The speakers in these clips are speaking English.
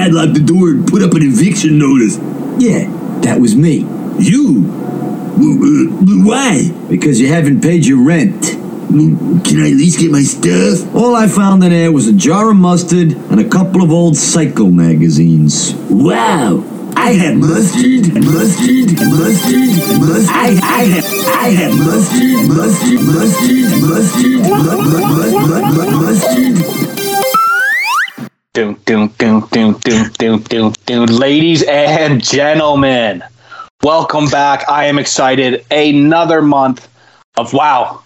padlock the door and put up an eviction notice. Yeah, that was me. You? Why? Because you haven't paid your rent. Can I at least get my stuff? All I found in there was a jar of mustard and a couple of old Psycho magazines. Wow. I have mustard, mustard, mustard, mustard. I, I have, I have mustard, mustard, mustard, mustard, mu- mu- mu- mu- mustard. Doom, doom, doom, doom, doom, doom, doom, doom. Ladies and gentlemen, welcome back. I am excited. Another month of wow.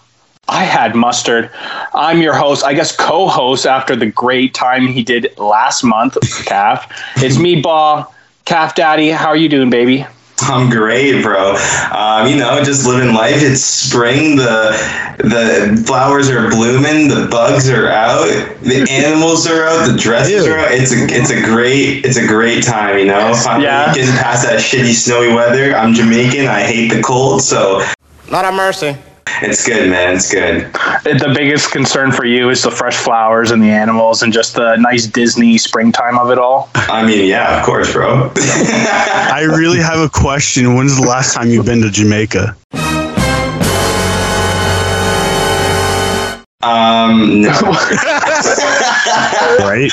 I had mustard. I'm your host, I guess co-host after the great time he did last month, Calf. It's me, Ba. Calf Daddy, how are you doing, baby? I'm great, bro. Um, you know, just living life. It's spring. The the flowers are blooming. The bugs are out. The animals are out. The dresses are out. It's a it's a great it's a great time. You know, finally Yeah. getting past that shitty snowy weather. I'm Jamaican. I hate the cold, so Not a mercy. It's good, man. It's good. The biggest concern for you is the fresh flowers and the animals and just the nice Disney springtime of it all. I mean, yeah, of course, bro. I really have a question. When's the last time you've been to Jamaica? um, no. Right?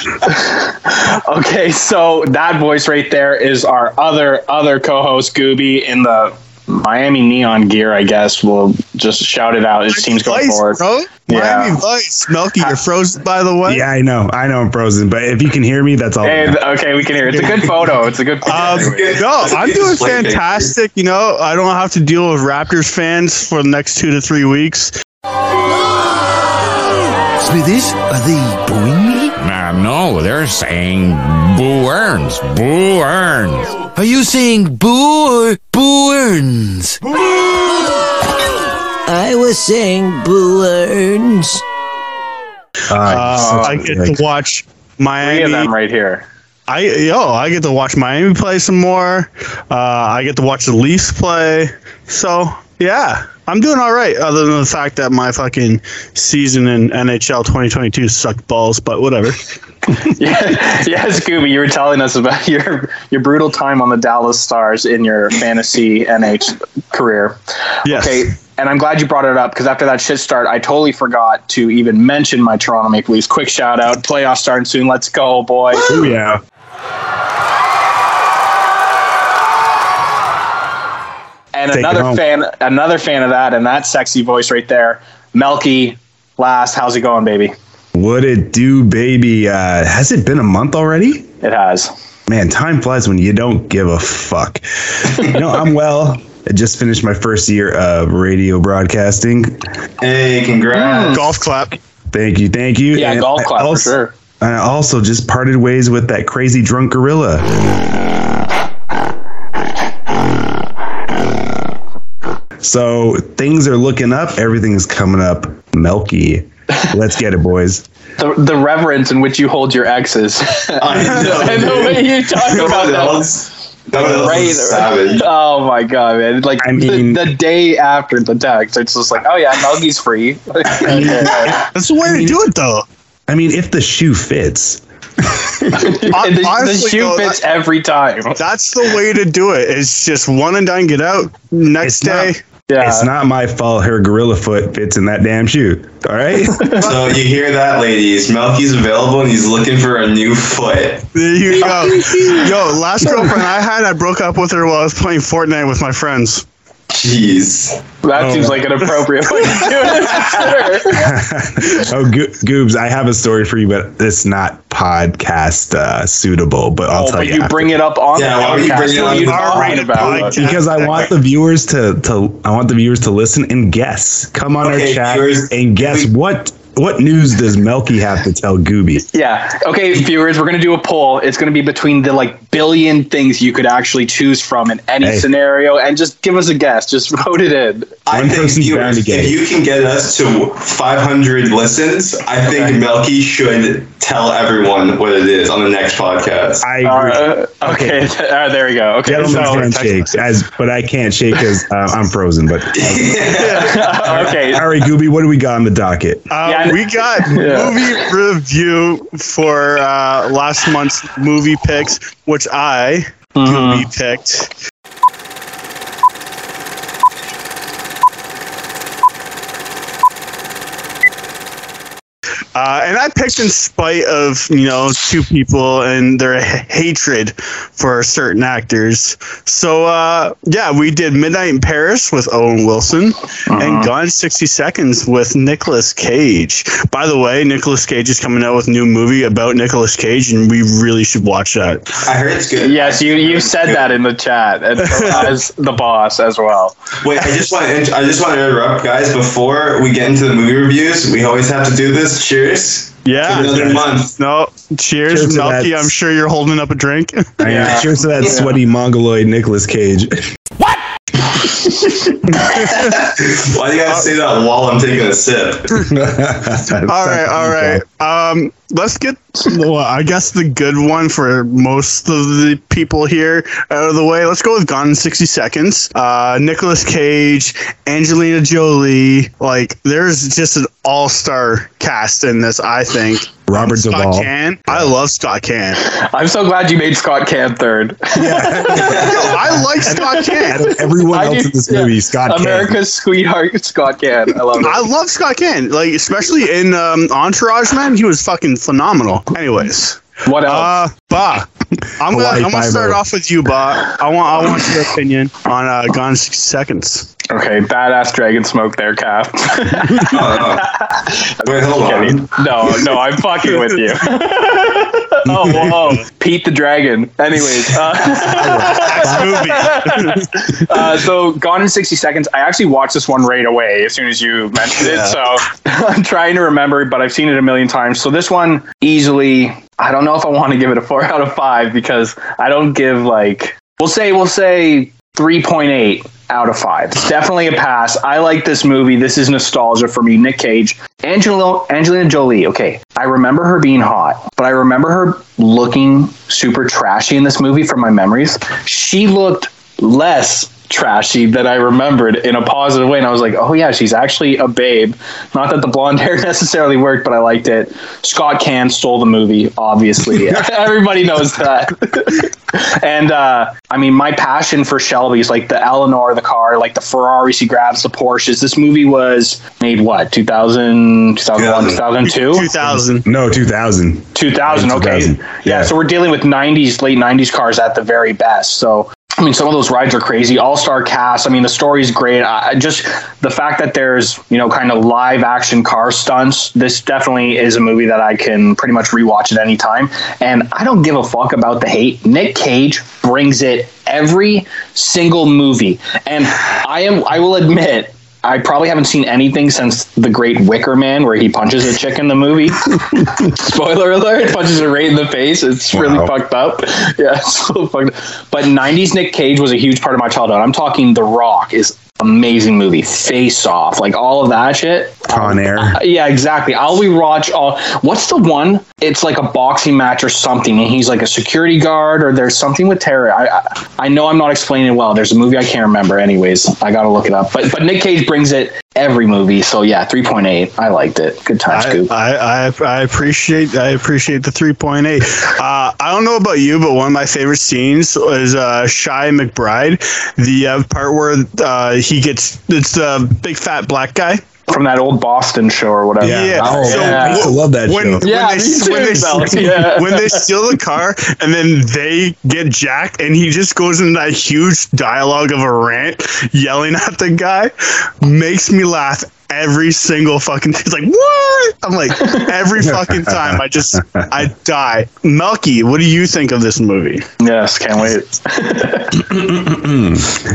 Okay, so that voice right there is our other other co-host Gooby in the Miami neon gear. I guess we'll just shout it out. It seems going Vice, forward. bro. Yeah. Miami Vice. Melky, you're frozen, by the way. Yeah, I know. I know I'm frozen, but if you can hear me, that's all. And okay, we can hear. it. It's a good photo. It's a good. Um, good. no, I'm doing fantastic. You know, I don't have to deal with Raptors fans for the next two to three weeks. Smithers, are they booing me? No, they're saying Boo Earns. Boo Earns. Are you saying boo or boo earns? I was saying boo earns. Uh, I get to watch Three of Miami. them right here. I yo, I get to watch Miami play some more. Uh, I get to watch the Leafs play. So yeah, I'm doing all right. Other than the fact that my fucking season in NHL 2022 sucked balls, but whatever. yeah, yeah, Scooby, you were telling us about your your brutal time on the Dallas Stars in your fantasy NH career. Yes. Okay, and I'm glad you brought it up because after that shit start, I totally forgot to even mention my Toronto Maple Leafs. Quick shout out, playoffs starting soon. Let's go, boy. Oh, yeah. And Take another fan, another fan of that, and that sexy voice right there, Melky. Last, how's it going, baby? What it do, baby? Uh, has it been a month already? It has. Man, time flies when you don't give a fuck. you know, I'm well. I just finished my first year of radio broadcasting. hey, congrats. Golf clap. Thank you, thank you. Yeah, And golf I clap for sure. I also just parted ways with that crazy drunk gorilla. So things are looking up. Everything's coming up. Milky. Let's get it, boys. The, the reverence in which you hold your exes. I know. and the way you talk about one them. else. No one Right. savage. Oh my god, man! Like I mean- the, the day after the text, it's just like, oh yeah, Melgy's free. That's the way to do it, though. I mean, if the shoe fits. And the, the shoe though, fits every time. That's the way to do it. It's just one and done. Get out next It's not- day. Yeah, It's not my fault her gorilla foot fits in that damn shoe. All right? So you hear that, ladies? Melky's available and he's looking for a new foot. There you go. Yo, last girlfriend I had, I broke up with her while I was playing Fortnite with my friends. Jeez. that Oh. seems like an appropriate way to do it. Sure. oh, Go- Goobs, I have a story for you, but it's not podcast uh, suitable. But I'll Oh, tell but you. you bring it up on Yeah, the why would you podcast. bring it What on are you the talking podcast? about? because I want the viewers to, to I want the viewers to listen and guess. Come on Okay, our chat viewers, and guess we- what what news does Melky have to tell Gooby? Yeah. Okay, viewers, we're gonna do a poll. It's gonna be between the like billion things you could actually choose from in any Hey. scenario, and just give us a guess. Just vote it in. I One think person's viewers, to get if you can get us to 500 listens, I think Melky should tell everyone what it is on the next podcast. I agree. Uh, okay. Uh, there we go. Okay. Gentlemen's So, handshakes, as but I can't shake because uh, I'm frozen. But okay. all right, Gooby, what do we got on the docket? Uh, Yeah, And- we got Yeah. movie review for uh, last month's movie picks, which I movie picked. Uh, and I picked in spite of you know two people and their h- hatred for certain actors. So uh, yeah, we did Midnight in Paris with Owen Wilson and Gone sixty seconds with Nicolas Cage. By the way, Nicolas Cage is coming out with a new movie about Nicolas Cage, and we really should watch that. I heard it's good. Yes, you you said that in the chat, and as the boss as well. Wait, I just want to I just want to interrupt, guys. Before we get into the movie reviews, we always have to do this. Cheers. Yeah. To another month. No, cheers, Cheers Melky. I'm sure you're holding up a drink. I mean, Yeah. cheers to that sweaty mongoloid Nicolas Cage. Why do you guys say that while I'm taking a sip? all right, all right. Um, let's get well, I guess the good one for most of the people here out of the way. Let's go with Gone in 60 Seconds. Uh, Nicolas Cage, Angelina Jolie. Like, there's just an all-star cast in this. I think. Robert Scott Duvall. Can. I love Scott Caan. I'm so glad you made Scott Caan third. Yeah. I like Scott Caan. Out everyone I else do- in this yeah. movie, Scott America. America's sweetheart, Scott Caan. I love it. I love Scott Caan. Like, especially in um, Entourage, man. He was fucking phenomenal. Anyways. What else? Uh, Ba, I'm gonna, I'm gonna start off with you, Ba. I want I want your opinion on uh, Gone in 60 Seconds. okay, badass dragon smoke there, Cap. Oh, no. Wait, hold Kidding. on. No, no, I'm fucking with you. oh, whoa. Pete the Dragon. Anyways, uh, uh, so Gone in 60 Seconds, I actually watched this one right away as soon as you mentioned it. So I'm trying to remember, but I've seen it a million times. So this one easily, I don't know if I want to give it a four out of five because I don't give like, we'll say, we'll say 3.8 out of five. It's definitely a pass. I like this movie. This is nostalgia for me. Nick Cage, Angelo, Angelina Jolie. Okay, I remember her being hot, but I remember her looking super trashy in this movie from my memories. She looked less trashy that I remembered in a positive way. And I was like, oh, yeah, she's actually a babe. Not that the blonde hair necessarily worked, but I liked it. Scott Caan stole the movie, obviously. Everybody knows that. and uh, I mean, my passion for Shelby's like the Eleanor, the car, like the Ferrari she grabs, the Porsches. This movie was made what, 2000, 2001, 2002? 2000. No, 2000. 2000 okay 2000, yeah. yeah. so we're dealing with 90s late 90s cars at the very best so I mean, some of those rides are crazy. All star cast. I mean, the story's great. I just the fact that there's you know kind of live action car stunts. This definitely is a movie that I can pretty much rewatch at any time. And I don't give a fuck about the hate. Nick Cage brings it every single movie. And I am. I will admit. I probably haven't seen anything since The Great Wicker Man, where he punches a chick in the movie. Spoiler alert! Punches her right in the face. It's really Wow. fucked up. Yeah, it's so fucked. Up. But '90s Nick Cage was a huge part of my childhood. I'm talking The Rock is amazing movie. Face Off, like all of that shit. Con Air. Uh, yeah, exactly. I'll rewatch all. What's the one? It's like a boxing match or something, and he's like a security guard, or there's something with terror. I I, know I'm not explaining it well. There's a movie I can't remember. Anyways, I gotta look it up. But but Nick Cage brings it every movie. So yeah, 3.8. I liked it. Good time, I, Scoop. I, I, I appreciate I appreciate the 3.8. Uh, I don't know about you, but one of my favorite scenes is uh, Chi McBride, the uh, part where uh, he gets it's the big fat black guy. From that old Boston show or whatever. Yeah. Oh, So yeah. I used to love that when, show. Yeah, when, me they, too, when, they, yeah. when they steal the car and then they get jacked and he just goes into that huge dialogue of a rant yelling at the guy makes me laugh every single fucking he's like what i'm like every fucking time i just i die melky what do you think of this movie Yes, can't wait.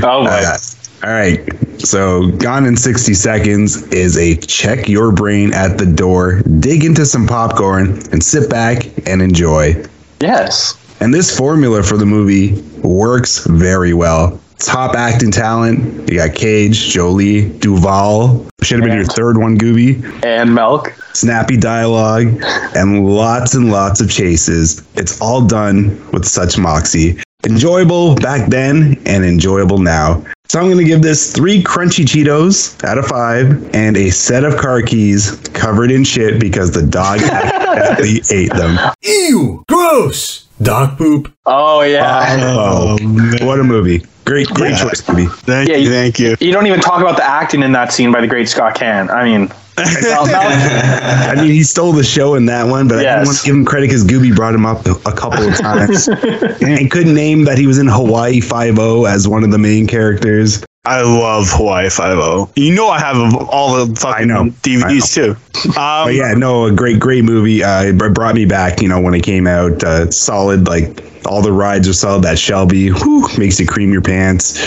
oh my. Uh, all right. So, Gone in 60 Seconds is a check your brain at the door, dig into some popcorn, and sit back and enjoy. yes. And this formula for the movie works very well. Top acting talent. You got Cage, Jolie, Duvall. Should have been your third one, Gooby. And milk. Snappy dialogue and lots and lots of chases. It's all done with such moxie. Enjoyable back then and enjoyable now. So I'm going to give this three crunchy Cheetos out of five and a set of car keys covered in shit because the dog accidentally ate them. Ew! Gross! Dog poop. Oh yeah. Oh, what a movie. Great, great Yeah. choice movie. Thank Yeah, you, you- thank you. You don't even talk about the acting in that scene by the great Scott Caan. I mean, I mean, he stole the show in that one, but I Yes. didn't want to give him credit because Gooby brought him up a couple of times and couldn't name that he was in Hawaii Five O as one of the main characters. I love Hawaii Five O. You know I have all the fucking know. DVDs too. Um, But yeah, no, a great, great movie. Uh, it brought me back. You know, when it came out, uh, solid. Like all the rides are solid. That Shelby whew, makes you cream your pants.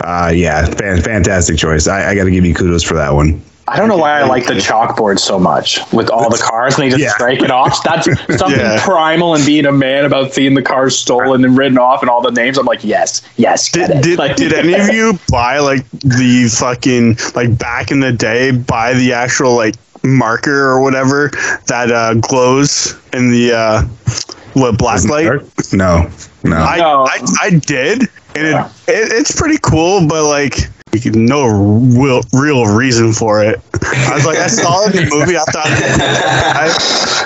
Uh, yeah, fan, fantastic choice. I, I got to give you kudos for that one. I don't know why I like the chalkboard so much with all the cars and they just Yeah. strike it off. That's something Yeah. primal and being a man about seeing the cars stolen and written off and all the names. I'm like, yes, yes. Did, did, Like- did any of you buy like the fucking like back in the day buy the actual like marker or whatever that uh, glows in the uh, what black light? No, no. I, No. I I did, and Yeah. it, it it's pretty cool, but like no real real reason for it. I was like, I saw it in the movie. I thought,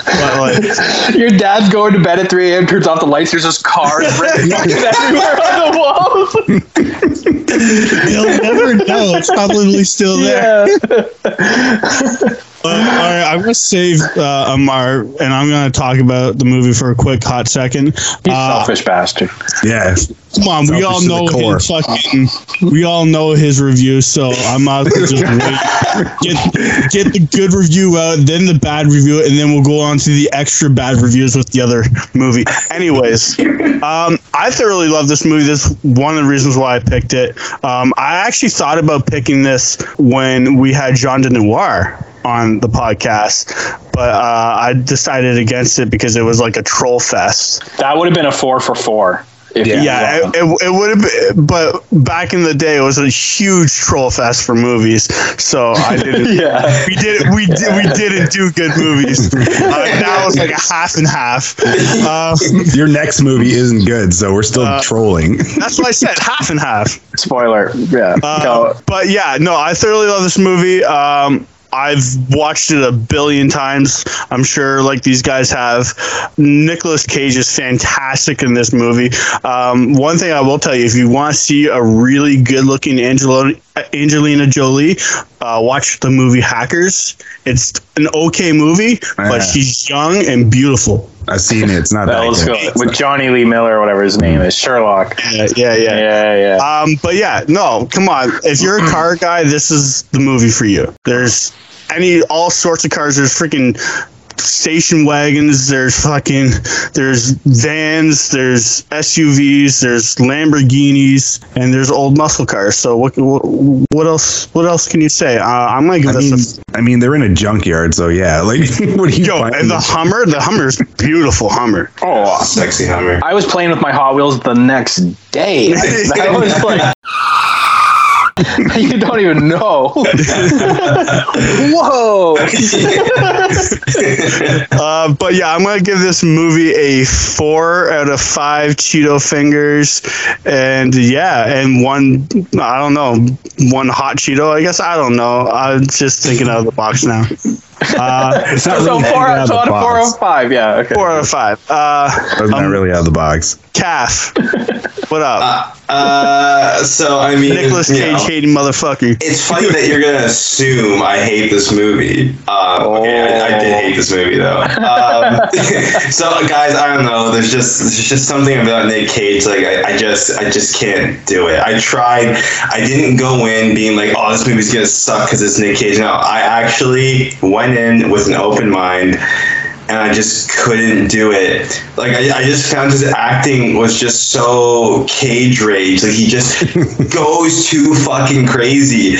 I, like, Your dad's going to bed at 3 a.m., turns off the lights, there's just cars everywhere on the walls. you'll never know. It's probably still there. Yeah. Uh, all right, I'm gonna save uh, Amar, and I'm gonna talk about the movie for a quick hot second. You Uh, selfish bastard. yeah, come on, we all know his fucking, we all know his review, so I'm out to just wait, get get the good review out, then the bad review, and then we'll go on to the extra bad reviews with the other movie. Anyways, um, I thoroughly love this movie. This is one of the reasons why I picked it. Um, I actually thought about picking this when we had Jean de Noir on the podcast, but uh, I decided against it because it was like a troll fest. That would have been a four for four. If you Yeah, it, it, it would have been, but back in the day, it was a huge troll fest for movies. So I didn't. Yeah. we did. We did. We didn't do good movies. Uh, now it's like a half and half. Uh, your next movie isn't good, so we're still Uh, trolling. that's what I said. Half and half. Spoiler. Yeah. Uh, Go. but yeah, no, I thoroughly love this movie. Um, I've watched it a billion times. I'm sure, like these guys have. Nicolas Cage is fantastic in this movie. Um, one thing I will tell you: if you want to see a really good-looking Angelo, Angelina Jolie, uh, watch the movie Hackers. It's an okay movie, Yeah. but she's young and beautiful. I've seen it. It's not That that was good. good. With Jonny Lee Miller or whatever his name is. Sherlock. Yeah, yeah, yeah. Yeah, yeah. Um, but yeah, no, come on. If you're a car guy, this is the movie for you. There's any all sorts of cars. There's freaking station wagons. There's fucking there's vans. There's SUVs. There's Lamborghinis, and there's old muscle cars. So what what, what else? What else can you say? Uh, I'm gonna give I this mean, a I mean, they're in a junkyard, so yeah. Like, what do you? Yo, and the Hummer, the Hummer's beautiful Hummer. Oh, Sexy Hummer. I was playing with my Hot Wheels the next day. I was like, you don't even know. Whoa. Uh, but yeah, I'm gonna give this movie a four out of five Cheeto fingers, and yeah, and one I don't know, one hot Cheeto. I guess I don't know. I'm just thinking out of the box now. Uh, It's not So really four, out of so out of four out of five. Yeah. Okay. four out of five. Uh, It's not really out of the box. calf. What up, Uh, so I mean, Nicholas Cage know, hating motherfucker? It's funny that you're gonna assume I hate this movie. Uh, Okay, I, I did hate this movie though. Um, so guys, I don't know. There's just there's just something about Nick Cage. Like I, I just I just can't do it. I tried. I didn't go in being like, oh, this movie's gonna suck because it's Nick Cage. No, I actually went in with an open mind. And I just couldn't do it. Like I, I just found his acting was just so cage rage. Like he just goes too fucking crazy.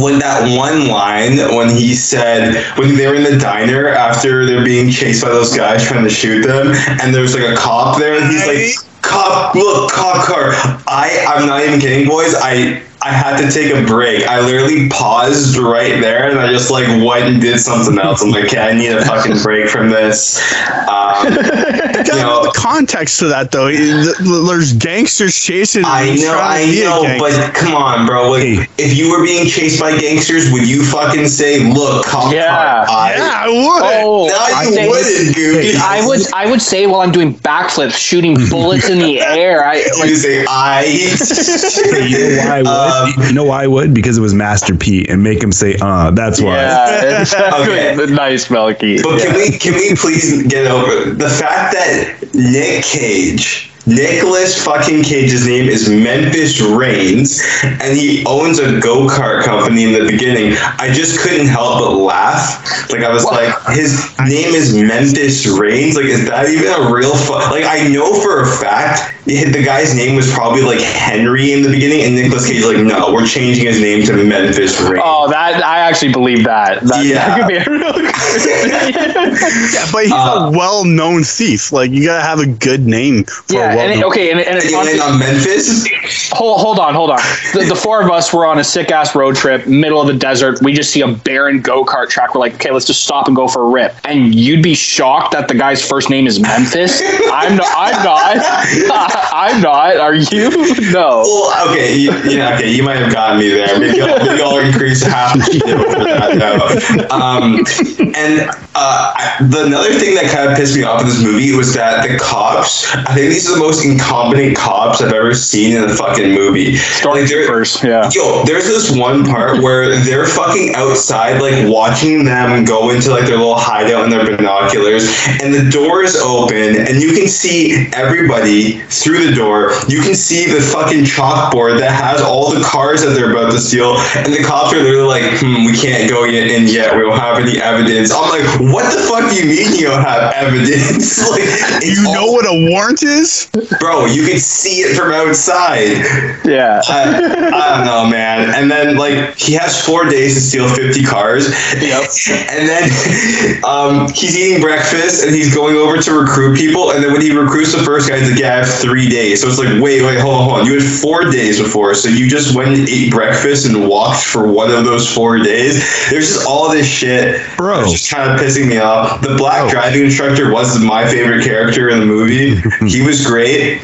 when that one line when he said when they were in the diner after they're being chased by those guys trying to shoot them and there's like a cop there and he's like cop look cop car i i'm not even kidding boys i I had to take a break. I literally paused right there, and I just like went and did something else. I'm like, okay, I need a fucking break from this. Um, Um, you know know, the context to that though. There's gangsters chasing. I know, I know, but come on, bro. Like, Hey. if you were being chased by gangsters, would you fucking say, "Look, cop Yeah. car, I, yeah, I would. Oh, No, I you say- wouldn't, Goofy. I would I would say while I'm doing backflips, shooting bullets in the air. I like You say I. You know why I would? Um, you know why I would? Because it was Master P and make him say, uh, that's why. yeah, exactly. Okay. nice, Melky. But can we can we please get over the fact that Nick Cage, Nicholas fucking Cage's name is Memphis Raines, and he owns a go kart company in the beginning. I just couldn't help but laugh. Like I was like, his name is Memphis Raines. Like, is that even a real? Fu-? Like, I know for a fact the guy's name was probably like Henry in the beginning, and Nicholas Cage like, no, we're changing his name to Memphis Raines. Oh, that I actually believe that. That, Yeah. that could be a real. Yeah, but he's Uh, a well-known thief. Like you gotta have a good name for yeah, a and it, okay, and, and it's you land on Memphis. Hold, hold on, hold on. The, the four of us were on a sick ass road trip, middle of the desert. We just see a barren go kart track. We're like, okay, let's just stop and go for a rip. And you'd be shocked that the guy's first name is Memphis. I'm not. I'm not. I'm not. Are you? No. Well, okay, you, yeah, okay, you might have gotten me there. Maybe I'll, maybe I'll increase half the that. Um, and uh, I, the another thing that kind of pissed me off in this movie was that the cops. I think these are the most incompetent cops I've ever seen in a fucking movie. Like, they're- Yeah. Yo, there's this one part where they're fucking outside, like watching them go into like their little hideout in their binoculars, and the door is open, and you can see everybody through the door. You can see the fucking chalkboard that has all the cars that they're about to steal, and the cops are literally like, hmm, we can't go yet in yet. We don't have any evidence. I'm like, what the fuck do you mean you don't have evidence? like, it's You all- know what a warrant is? bro, you can see it from outside. Yeah. I, I don't know, man. And then like he has four days to steal fifty cars. Yep. And then um, he's eating breakfast and he's going over to recruit people. And then when he recruits the first guy, he's like, "Yeah, I have three days." So it's like, wait, wait, hold on, hold on. You had four days before, so you just went and ate breakfast and walked for one of those four days. There's just all this shit, Bro. It's just kind of pissing me off. The black driving instructor was my favorite character in the movie. he was great.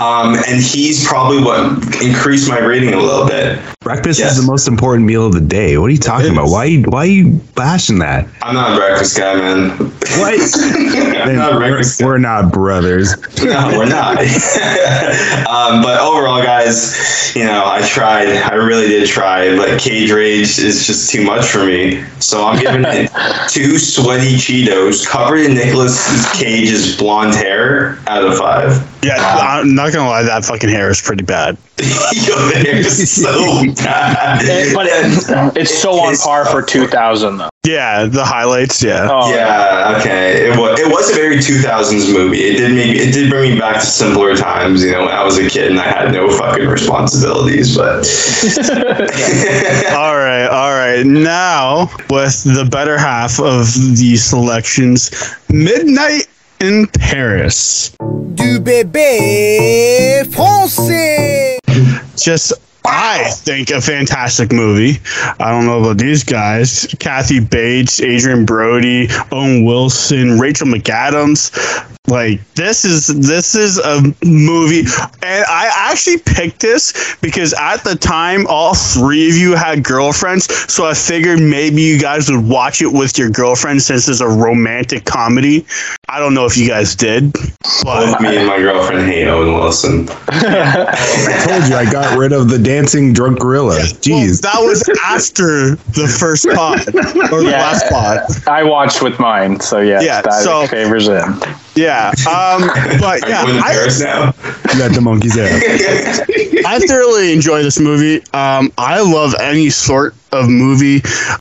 Um, and he's probably what increased my rating a little bit. Breakfast Yes. is the most important meal of the day. What are you talking about? is. Why are you bashing that? I'm not a breakfast guy, man. What? Not a we're, we're not brothers. No, we're not. um, but overall, guys, you know, I tried. I really did try, but Cage Rage is just too much for me. So I'm giving it two sweaty Cheetos covered in Nicolas Cage's blonde hair out of five. Yeah, ah. I'm not gonna lie, that fucking hair is pretty bad. Yo, the hair is so bad. But it, it's so on par for 2000 though. Yeah, the highlights. Yeah. Oh, Yeah, okay. It was, it was a very 2000s movie. It did make it did bring me back to simpler times, you know, when I was a kid and I had no fucking responsibilities, but All right, all right. Now, with the better half of the selections, Midnight in Paris. Du bébé français. Just, I think, a fantastic movie. I don't know about these guys. Kathy Bates, Adrien Brody, Owen Wilson, Rachel McAdams. Like this is this is a movie, and I actually picked this because at the time all three of you had girlfriends, so I figured maybe you guys would watch it with your girlfriend since it's a romantic comedy. I don't know if you guys did, but me and my girlfriend hate Owen Wilson. I told you I got rid of the dancing drunk gorilla. Jeez. that was after the first pod or the last pod. I watched with mine, so yeah, Yeah, that so- favors in. Yeah, um, but Are yeah, you going to I, Paris now? You the monkeys there. I thoroughly enjoy this movie. Um, I love any sort of movie.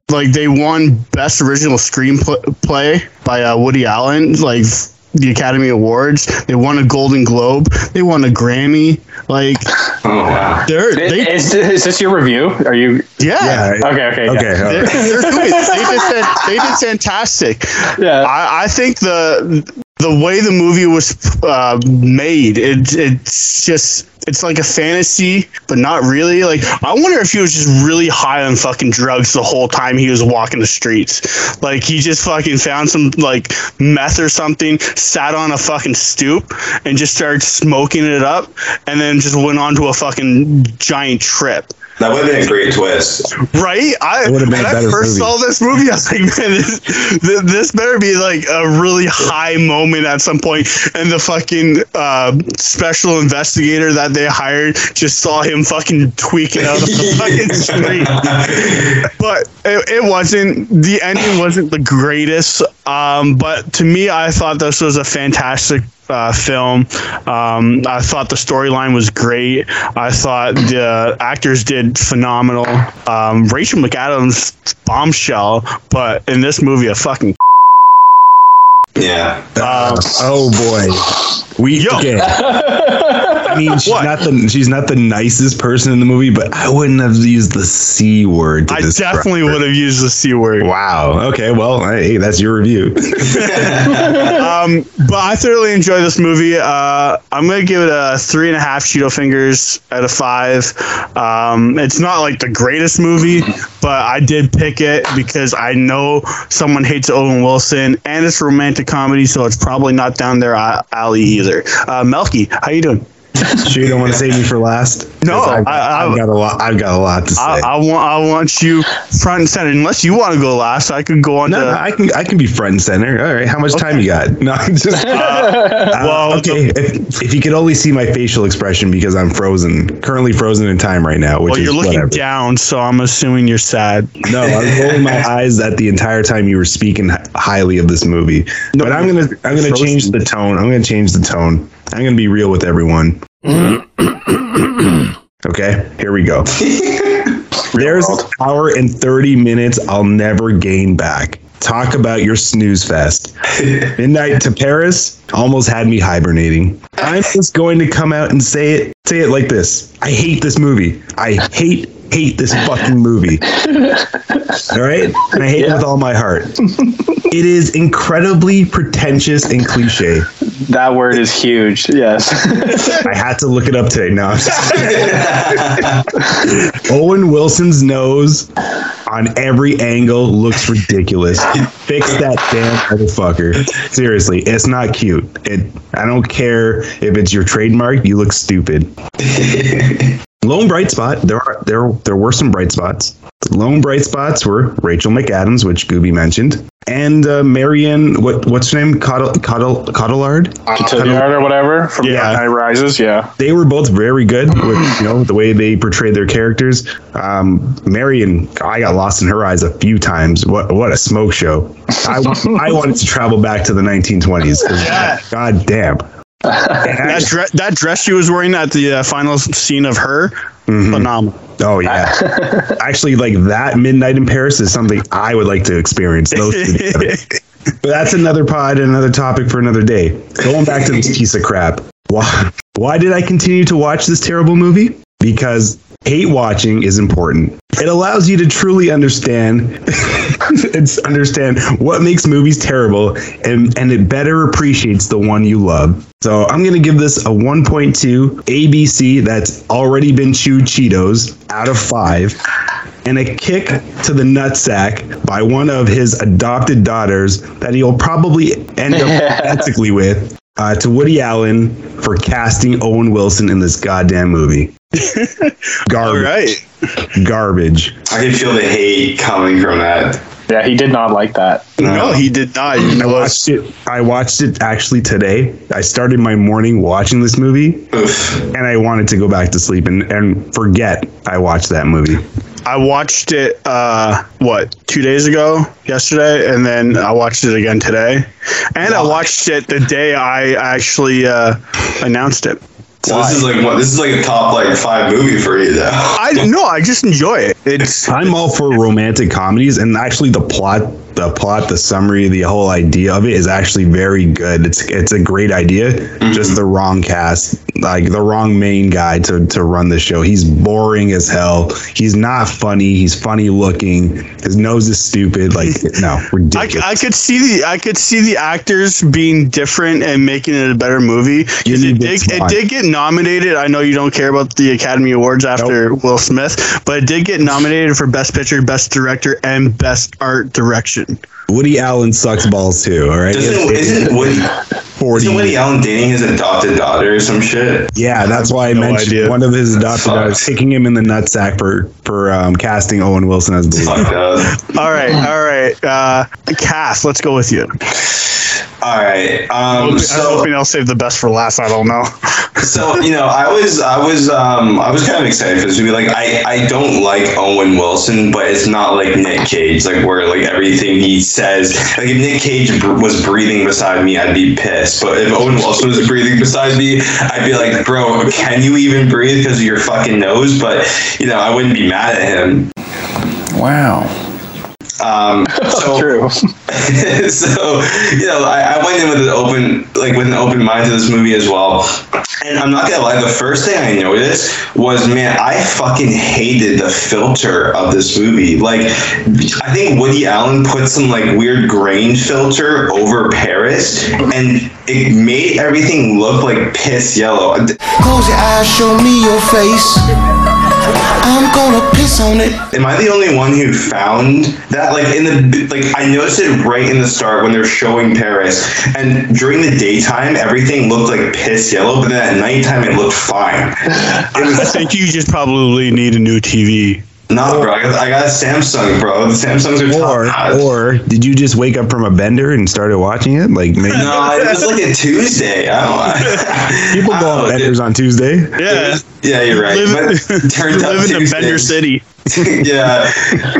Like they won Best Original Screenplay by uh, Woody Allen. Like the Academy Awards. They won a Golden Globe. They won a Grammy. Like Oh wow. they're Is, is this your review? Are you? yeah. Yeah. Okay, okay, Okay. yeah. They're, they're they did they did fantastic. Yeah. I, I think the the way the movie was uh, made, it, it's just it's like a fantasy, but not really. Like I wonder if he was just really high on fucking drugs the whole time he was walking the streets. Like he just fucking found some like meth or something, sat on a fucking stoop, and just started smoking it up, and then just went on to a fucking giant trip. That would have been a great twist. Right? I would've been when a I first movie. saw this movie, I was like, man, this, this better be like a really high moment at some point. And the fucking uh, special investigator that they hired just saw him fucking tweaking out of the fucking street. But it, it wasn't. The ending wasn't the greatest. Um, but to me, I thought this was a fantastic uh, film. Um, I thought the storyline was great. I thought the actors did phenomenal. Um, Rachel McAdams bombshell, but in this movie, a fucking Yeah. um, Oh boy, we Yo. okay. I mean, she's What? not the she's not the nicest person in the movie, but I wouldn't have used the c word. To I definitely her. would have used the c word. Wow. Okay. Well, hey, that's your review. Um, but I thoroughly enjoyed this movie. Uh, I'm gonna give it a three and a half Cheeto fingers out of five. Um, it's not like the greatest movie, but I did pick it because I know someone hates Owen Wilson, and it's romantic comedy, so it's probably not down their alley either. Uh, Melky, how you doing? Sure, you don't want to save me for last? No, I've, I- I- I've got a lot. I've got a lot to say. I, I want I want you front and center. Unless you want to go last, I could go on no, to. no, I can I can be front and center. All right, how much time you got? No, I'm just well, Uh, okay. If, if you could only see my facial expression because I'm frozen, currently frozen in time right now, which well, you're looking whatever. down, so I'm assuming you're sad. No, I was rolling my eyes at the entire time you were speaking highly of this movie. No, but I'm gonna I'm gonna Frozen. change the tone. I'm gonna change the tone. I'm gonna be real with everyone. okay, here we go. There's an hour and 30 minutes I'll never gain back. Talk about your snooze fest. Midnight to Paris almost had me hibernating. I'm just going to come out and say it say it like this. I hate this movie. I hate hate this fucking movie. All right? And I hate it with all my heart. It is incredibly pretentious and cliche. That word is huge. Yes. I had to look it up today. No, Owen Wilson's nose on every angle looks ridiculous. Fix that damn motherfucker. Seriously, it's not cute. It. I don't care if it's your trademark. You look stupid. Lone bright spot. There are there there were some bright spots. The lone bright spots were Rachel McAdams, which Gooby mentioned, and uh, Marianne. What what's her name? Coddle Coddle Coddlard. Cotillard or whatever from Yeah. Dark Knight Rises. Yeah. they were both very good with you know the way they portrayed their characters. Um, Marion, I got lost in her eyes a few times. What what a smoke show! I I wanted to travel back to the 1920s. 'cause God damn. That, dre- that dress she was wearing at the uh, final scene of her, phenomenal. Oh yeah, actually, like that midnight in Paris is something I would like to experience. Those two. But that's another pod and another topic for another day. Going back to this piece of crap. Why, why did I continue to watch this terrible movie? Because hate watching is important. It allows you to truly understand it's understand what makes movies terrible and, and it better appreciates the one you love. So I'm gonna give this a 1.2 ABC that's already been chewed Cheetos out of five and a kick to the nutsack by one of his adopted daughters that he'll probably end up romantically with uh, to Woody Allen for casting Owen Wilson in this goddamn movie. Garbage. right. Garbage. I can feel the hate coming from that. Yeah, he did not like that. No, he did not. It I watched it. I watched it actually today. I started my morning watching this movie, and I wanted to go back to sleep and, and forget I watched that movie. I watched it uh what two days ago yesterday and then I watched it again today and I watched it the day I actually uh announced it So this is like what? This is like a top like five movie for you, though. I no I just enjoy it it's I'm all for romantic comedies, and actually, the plot the plot, the summary, the whole idea of it is actually very good. It's it's a great idea, mm-hmm. just the wrong cast, like the wrong main guy to to run the show. He's boring as hell. He's not funny. He's funny looking. His nose is stupid. Like no, I, ridiculous. I could see the I could see the actors being different and making it a better movie. It did, it did get nominated. I know you don't care about the Academy Awards after Will Smith, but it did get nominated for Best Picture, Best Director, and Best Art Direction. Woody Allen sucks balls too. All right, Doesn't, isn't, Woody, forty. isn't Woody Allen dating his adopted daughter or some shit? Yeah, that's why I No mentioned idea. one of his adopted Fuck. daughters kicking him in the nutsack for for um, casting Owen Wilson as Blue. Fuck up. All right, all right. Uh, Cass, let's go with you. All right. Um, I'm so hoping I'll save the best for last. I don't know. so you know i was i was um i was kind of excited for this movie like i i don't like owen wilson but it's not like nick cage like where like everything he says like if nick cage br- was breathing beside me i'd be pissed but if owen wilson was breathing beside me i'd be like bro can you even breathe because of your fucking nose but you know i wouldn't be mad at him Wow. Um so True. so you know I, I went in with an open like with an open mind to this movie as well and i'm not gonna lie the first thing i noticed was man i fucking hated the filter of this movie like i think woody allen put some like weird grain filter over paris and it made everything look like piss yellow Close your eyes, show me your face. I'm gonna piss on it. Am I the only one who found that? Like in the like, I noticed it right in the start when they're showing Paris, and during the daytime everything looked like piss yellow, but then at nighttime it looked fine. It I think you just probably need a new TV. Not, bro. I got, I got a Samsung, bro. The Samsungs are top Or notch. or did you just wake up from a bender and started watching it? Like maybe no, it was like a Tuesday. I don't know. people go on know, benders on Tuesday. Yeah, Yeah, you're right. Live- but it turned out live in Tuesday- Bender City. yeah,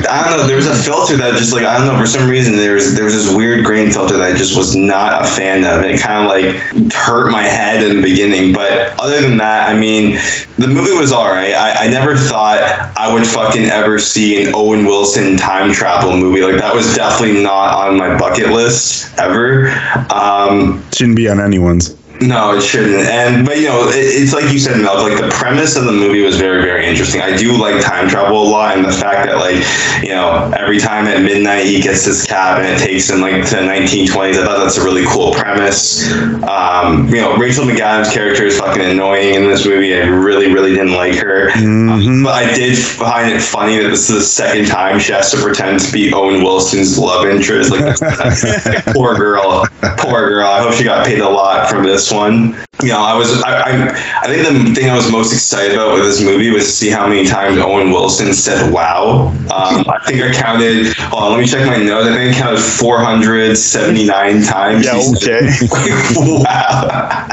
I don't know. There was a filter that just like I don't know for some reason there was there was this weird grain filter that I just was not a fan of, and it kind of like hurt my head in the beginning. But other than that, I mean, the movie was all right. I, I never thought I would fucking ever see an Owen Wilson time travel movie. Like that was definitely not on my bucket list ever. Um, Shouldn't be on anyone's. No, it shouldn't. And but you know, it, it's like you said, Mel. Like the premise of the movie was very, very interesting. I do like time travel a lot, and the fact that like you know every time at midnight he gets his cab and it takes him like to the 1920s. I thought that's a really cool premise. Um, you know, Rachel McAdams' character is fucking annoying in this movie. I really, really didn't like her. Um, but I did find it funny that this is the second time she has to pretend to be Owen Wilson's love interest. Like poor girl, poor girl. I hope she got paid a lot from this one. You know, I was, I, I, I think the thing I was most excited about with this movie was to see how many times Owen Wilson said "wow." Um, I think I counted. Hold on, let me check my notes. I think I counted 479 times. Yeah, he said, okay. wow.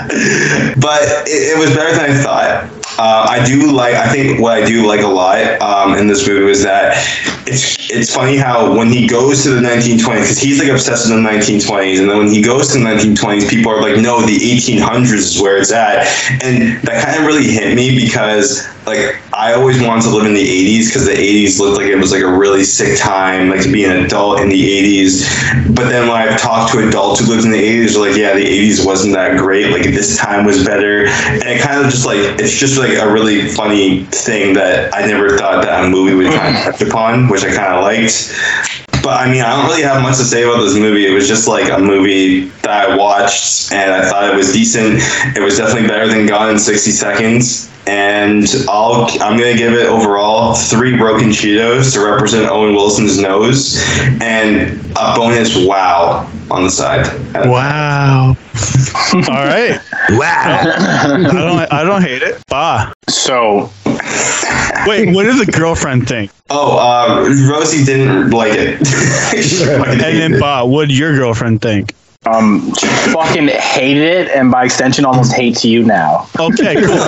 but it, it was better than I thought. Uh, I do like. I think what I do like a lot um, in this movie is that it's it's funny how when he goes to the 1920s, because he's like obsessed with the 1920s, and then when he goes to the 1920s, people are like, no, the 1800s is where it's at, and that kind of really hit me because like I always wanted to live in the 80s because the 80s looked like it was like a really sick time, like to be an adult in the 80s. But then when I've talked to adults who lived in the 80s, they're like, yeah, the 80s wasn't that great. Like this time was better, and it kind of just like it's just like a really funny thing that I never thought that a movie would kind of mm-hmm. touch upon, which I kind of liked. But I mean, I don't really have much to say about this movie. It was just like a movie that I watched and I thought it was decent. It was definitely better than Gone in 60 Seconds. And I'll, I'm going to give it overall three broken Cheetos to represent Owen Wilson's nose and a bonus wow on the side. Wow. All right. Wow. I don't. I don't hate it. Ah. So Wait. What did the girlfriend think? Oh, uh, Rosie didn't like it. And then, it. Bah, what did your girlfriend think? Um fucking hated it and by extension almost hates you now. Okay. Cool.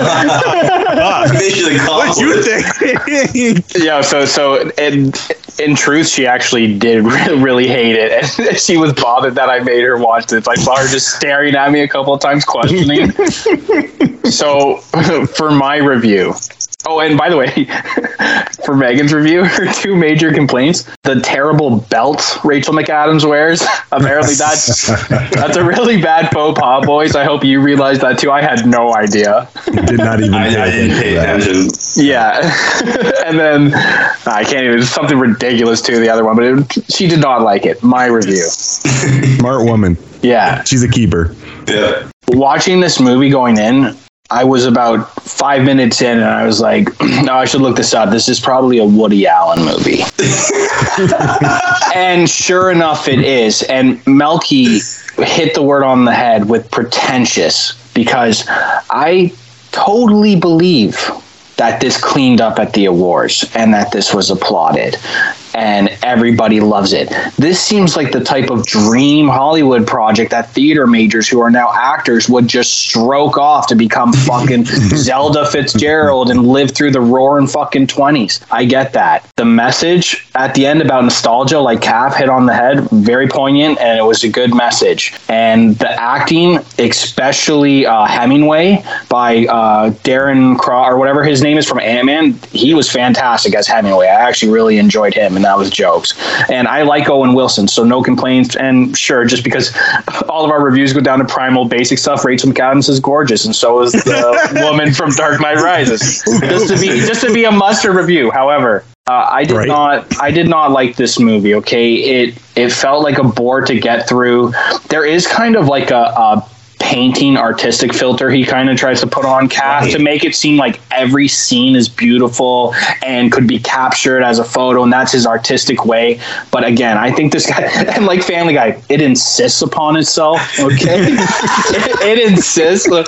Bah, Made you the what you think? Yeah, so so in in truth, she actually did really, really hate it, and she was bothered that I made her watch this. I saw her just staring at me a couple of times, questioning. so, for my review, Oh, and by the way, for Megan's review, her two major complaints: the terrible belt Rachel McAdams wears. Apparently, that's that's a really bad faux pas, boys. I hope you realized that too. I had no idea. Did not even. I, pay I didn't pay attention attention. Yeah, and then I can't even. Something ridiculous too. The other one, but it, she did not like it. My review. Smart woman. Yeah, She's a keeper. Yeah. watching this movie going in, I was about five minutes in, and I was like, "No, I should look this up. This is probably a Woody Allen movie." and sure enough, it is. And Melky hit the word on the head with pretentious because I totally believe that this cleaned up at the awards and that this was applauded and everybody loves it. This seems like the type of dream Hollywood project that theater majors who are now actors would just stroke off to become fucking Zelda Fitzgerald and live through the roaring fucking 20s. I get that. The message at the end about nostalgia, like Calf hit on the head, very poignant and it was a good message. And the acting, especially uh, Hemingway by uh, Darren Craw or whatever his name is from Ant Man, he was fantastic as Hemingway. I actually really enjoyed him, and that was jokes. And I like Owen Wilson, so no complaints. And sure, just because all of our reviews go down to primal basic stuff, Rachel McAdams is gorgeous, and so is the woman from Dark Knight Rises. Just to be just to be a mustard review. However, uh, I did Right. not. I did not like this movie. Okay, it it felt like a bore to get through. There is kind of like a. a painting artistic filter he kind of tries to put on cast Right. to make it seem like every scene is beautiful and could be captured as a photo and that's his artistic way. But again i think this guy and like family guy it insists upon itself okay? It, it insists. Look,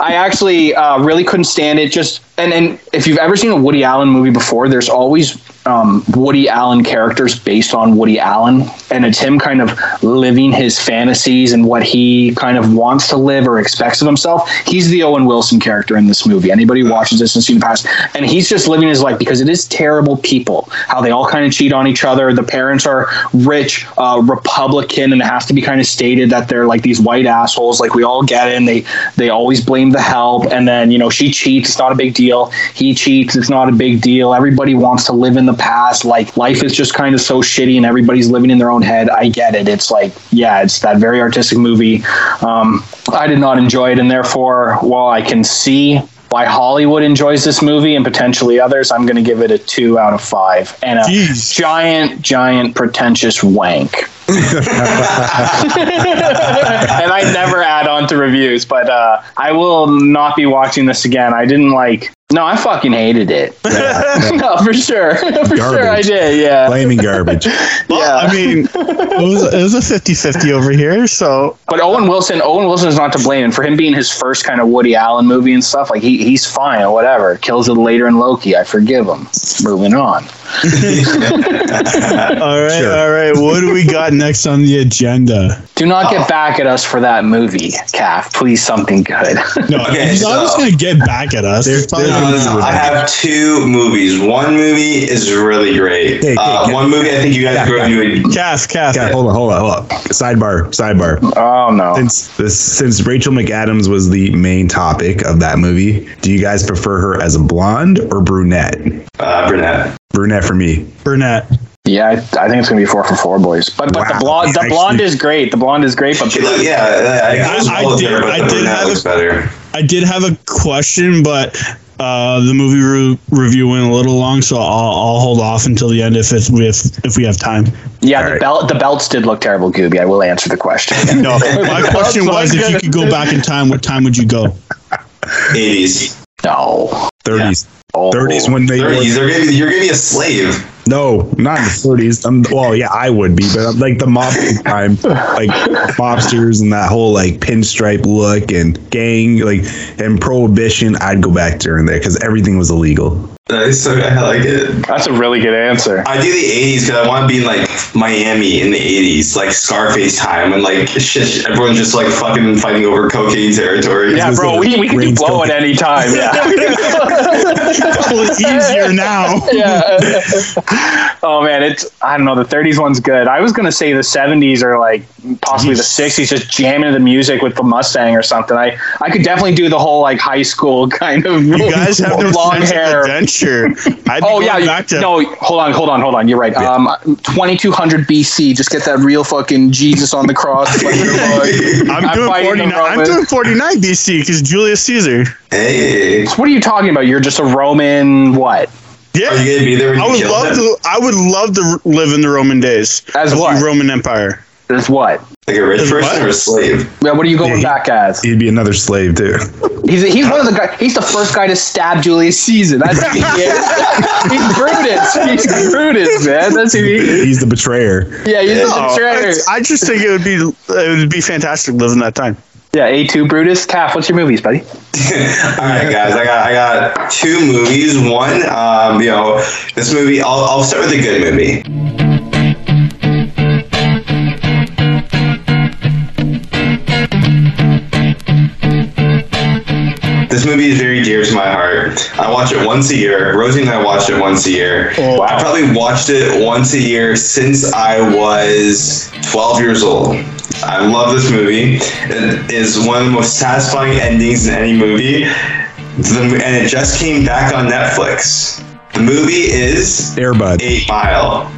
i actually uh, really couldn't stand it. Just and and if you've ever seen a woody allen movie before there's always um, Woody Allen characters based on Woody Allen, and it's him kind of living his fantasies and what he kind of wants to live or expects of himself. He's the Owen Wilson character in this movie. Anybody who watches this and seen the past, and he's just living his life because it is terrible people. How they all kind of cheat on each other. The parents are rich, uh, Republican, and it has to be kind of stated that they're like these white assholes. Like we all get it. They they always blame the help, and then you know she cheats. It's not a big deal. He cheats. It's not a big deal. Everybody wants to live in the past. Like life is just kind of so shitty, and everybody's living in their own head. I get it. It's like yeah, it's that very artistic movie. Um, I did not enjoy it, and therefore, while I can see why Hollywood enjoys this movie and potentially others, I'm going to give it a two out of five and a Jeez. giant, giant, pretentious wank. and I never add on to reviews, but uh, I will not be watching this again. I didn't like. No, I fucking hated it. no, for sure, for sure, I did. Yeah, Blaming garbage. Well, Yeah. I mean, it was, it was a 50 50 over here. So, but Owen Wilson, Owen Wilson is not to blame, and for him being his first kind of Woody Allen movie and stuff, like he he's fine or whatever. Kills it later in Loki. I forgive him. Moving on. all right, Sure. all right. What do we got next on the agenda? Do not get back at us for that movie, Calf. Please, something good. No, Okay, he's not just so- going to get back at us. There- He's probably there's gonna a- I have two movies. One movie is really great. Hey, hey, uh, hey. one movie I think you guys Yeah, go yeah. into. Calf, calf. Yeah, hold on, hold on, hold on. Sidebar, sidebar. oh no. Since this, since Rachel McAdams was the main topic of that movie, do you guys prefer her as a blonde or brunette? Uh, Brunette. Brunette for me. Burnett. Yeah, I, I think it's gonna be four for four boys. But but the blonde the Actually- blonde is great. The blonde is great, but She yeah, I, I, I- I did- there, but I did have looks a- better. I did have a question, but uh, the movie re- review went a little long, so I'll, I'll hold off until the end if it's, if if we have time. yeah, All the right. belt the belts did look terrible, Gooby. I will answer the question. No, my question was if you could go back in time, what time would you go? 80s. no. 30s. Oh. 30s when they 30s. They're gonna be, you're to be a slave. No, not in the 30s. Um, well, yeah, I would be, but um, like the mob time, like mobsters and that whole like pinstripe look and gang, like and prohibition, I'd go back during there because everything was illegal. Nice. Okay, I like it. That's a really good answer. I do the '80s because I want to be in like Miami in the '80s, like Scarface time, and like shit, everyone's just like fucking fighting over cocaine territory. Yeah, bro, we, we can do Rain's blow at any time. Yeah. Well, it's easier now. yeah. oh man, it's I don't know. The 30s one's good. I was gonna say the 70s or like possibly the 60s, just jamming to the music with the Mustang or something. I I could definitely do the whole like high school kind of You guys have no long sense hair. Of adventure. I'd be Oh yeah, back to no. Hold on, hold on, hold on. You're right. Um, 2200 BC. Just get that real fucking Jesus on the cross. I'm, I'm doing 49. I'm doing 49 BC because Julius Caesar. Hey, what are you talking about? You're just a Roman. What? Yeah, are you gonna be there when I you would love him? to. I would love to live in the Roman days As of the what? Roman Empire. There's what? Like a rich person or a slave? Yeah, what are you going Yeah, he- back as? He'd be another slave too. He's he's one of the guys. He's the first guy to stab Julius Caesar. That's who he is. he's Brutus. He's Brutus, man. That's who he. is. He's the betrayer. Yeah, he's No, the betrayer. it's- I just think it would be it would be fantastic living that time. Yeah, A two Brutus. Calf, what's your movies, buddy? All right, guys, I got I got two movies. One, um, you know, this movie. I'll I'll start with a good movie. This movie is very dear to my heart. I watch it once a year. Rosie and I watched it once a year. Oh. I probably watched it once a year since I was 12 years old. I love this movie. It is one of the most satisfying endings in any movie. And it just came back on Netflix. The movie is Airbud. Eight Mile.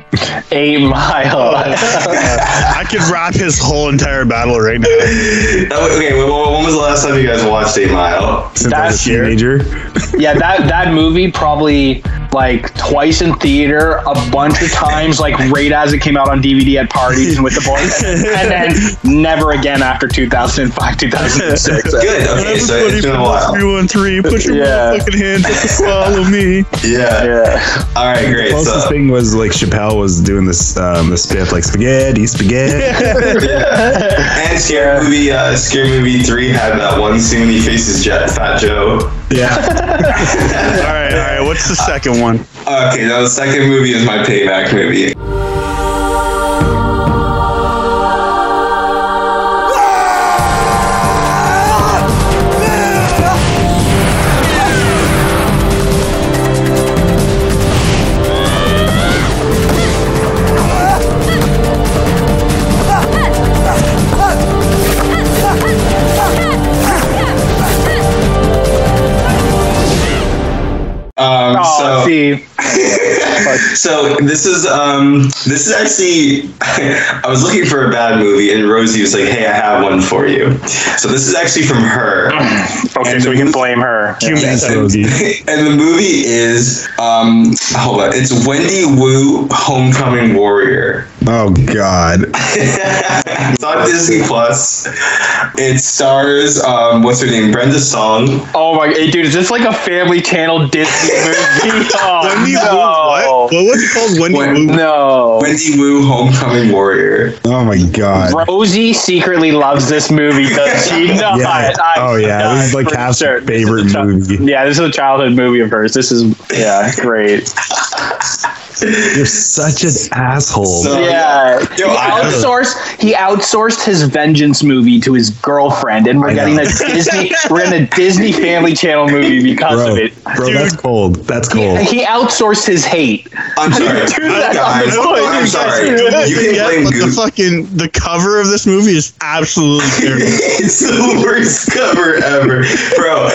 Eight Mile. I could rap his whole entire battle right now. Oh, okay, when, when was the last time you guys watched Eight Mile? Since I was a teenager. yeah, that that movie probably like twice in theater, a bunch of times, like right as it came out on DVD at parties and with the boys, and then never again after 2005, 2006. Good. Okay, so it's been a while. Three one three. Put your Yeah. motherfucking hands up to follow me. Yeah. Yeah. All right, great. Closest So, thing was like Chappelle was doing this um the spiff like spaghetti, spaghetti. and scary movie, uh, scary movie three had that one scene when he faces Jet, Fat Joe. yeah. All right, all right. What's the second one? Okay, now the second movie is my payback movie. Oh, so, see, so this is um this is actually I was looking for a bad movie and Rosie was like, "Hey, I have one for you." So this is actually from her. okay, And so we can movie- blame her. Thanks, Rosie. and the movie is um hold on, it's Wendy Wu Homecoming Warrior. Oh God. it's on Disney Plus. It stars um what's her name? Brenda Song. Oh my, hey, dude, is this like a Family Channel Disney movie? Oh, Wendy no. Wu. What? What was it called? Wendy When- Wu. No. Wendy Wu Homecoming Warrior. Oh my God. Rosie secretly loves this movie, does she not? Yeah. I'm Oh, yeah. This is, like, for Calf's This is favorite a chi- movie. Yeah, this is a childhood movie of hers. This is yeah, great. You're such an asshole. So- Yeah, Yo, he outsourced. He outsourced his Vengeance movie to his girlfriend, and we're I getting know. a Disney. we're in a Disney Family Channel movie because bro, of it. bro, that's cold. That's cold. He outsourced his hate. I'm sorry. Do that Guys, I'm sorry. You can Yeah, blame but the fucking the cover of this movie is absolutely terrible. it's the worst cover ever. Bro,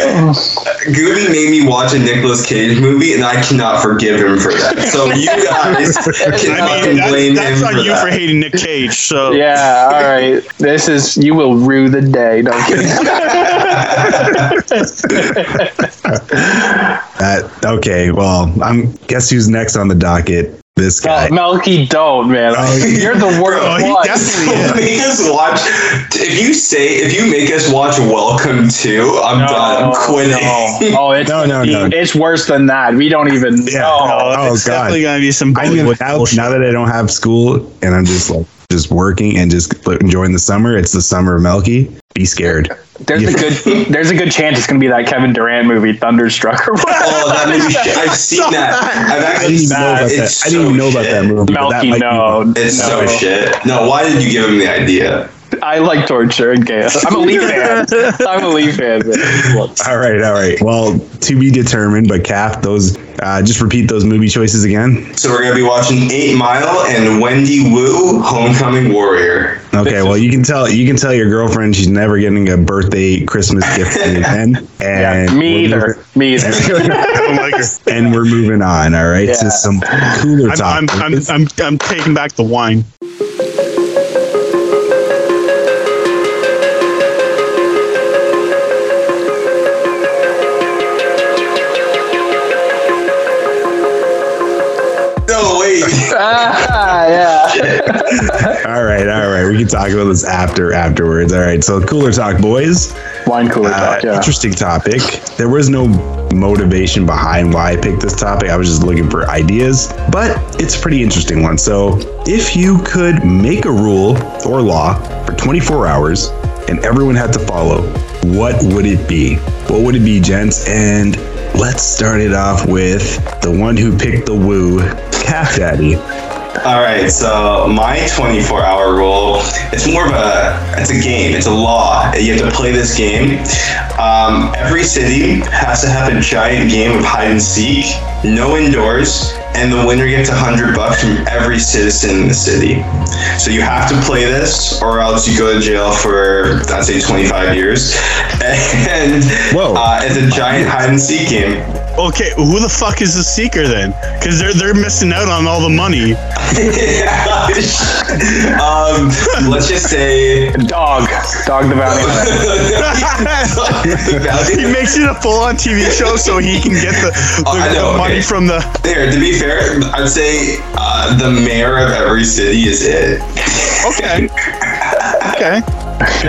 Gooby made me watch a Nicolas Cage movie, and I cannot forgive him for that. So you guys can I mean, blame that's, him that's for on you that. for hating Nick Cage. So Yeah, all right. This is you will rue the day. No I'm kidding. That okay. Well, I'm guess who's next on the docket. This guy. Oh, Melky, don't man. Oh, You're the worst Bro, he one. definitely make us watch. If you say, if you make us watch Welcome to, I'm done. I'm quitting. No. Oh, it's No, no, no. It's worse than that. We don't even. Yeah. know. Oh, it's God. definitely gonna be some I mean, Bollywood now, now that I don't have school and I'm just like just working and just enjoying the summer. It's the summer of Melky. Be scared. There's a good there's a good chance it's gonna be that Kevin Durant movie, Thunderstruck or whatever. Oh, that movie! I've seen that. I've I actually didn't even know about that. I didn't even know about that movie. but that Melky, no. It's no. so shit. No, why did you give him the idea? I like torture and chaos. I'm a Leaf fan. I'm a Leaf fan. All right, all right. Well, to be determined, but Calf, those uh, just repeat those movie choices again. So we're gonna be watching Eight Mile and Wendy Wu, Homecoming Warrior. Okay, well you can tell you can tell your girlfriend she's never getting a birthday Christmas gift from you then. Yeah, And me we're either. Me either. I don't like her. moving- and we're moving on. All right, Yeah. to some cooler I'm, I'm. I'm, I'm, I'm taking back the wine. Ah, yeah. all right, all right. We can talk about this after afterwards. All right, so cooler talk, boys. Wine cooler Uh, talk. Yeah. Interesting topic. There was no motivation behind why I picked this topic. I was just looking for ideas, but it's a pretty interesting one. So, if you could make a rule or law for 24 hours and everyone had to follow, what would it be? What would it be, gents? And let's start it off with the one who picked the woo, Calf Daddy. All right, so my 24 hour rule, it's more of a, it's a game, it's a law. You have to play this game. Um, every city has to have a giant game of hide and seek, no indoors, and the winner gets 100 bucks from every citizen in the city. So you have to play this, or else you go to jail for, I'd say, 25 years. And Whoa. Uh, it's a giant hide and seek game. Okay, who the fuck is the seeker then? Because they're they're missing out on all the money. um, let's just say Dog. Dog the bounty hunter. he makes it a full-on TV show so he can get the, the, Oh, know, the money okay. from the. There, to be fair, I'd say uh, the mayor of every city is it. Okay. Okay.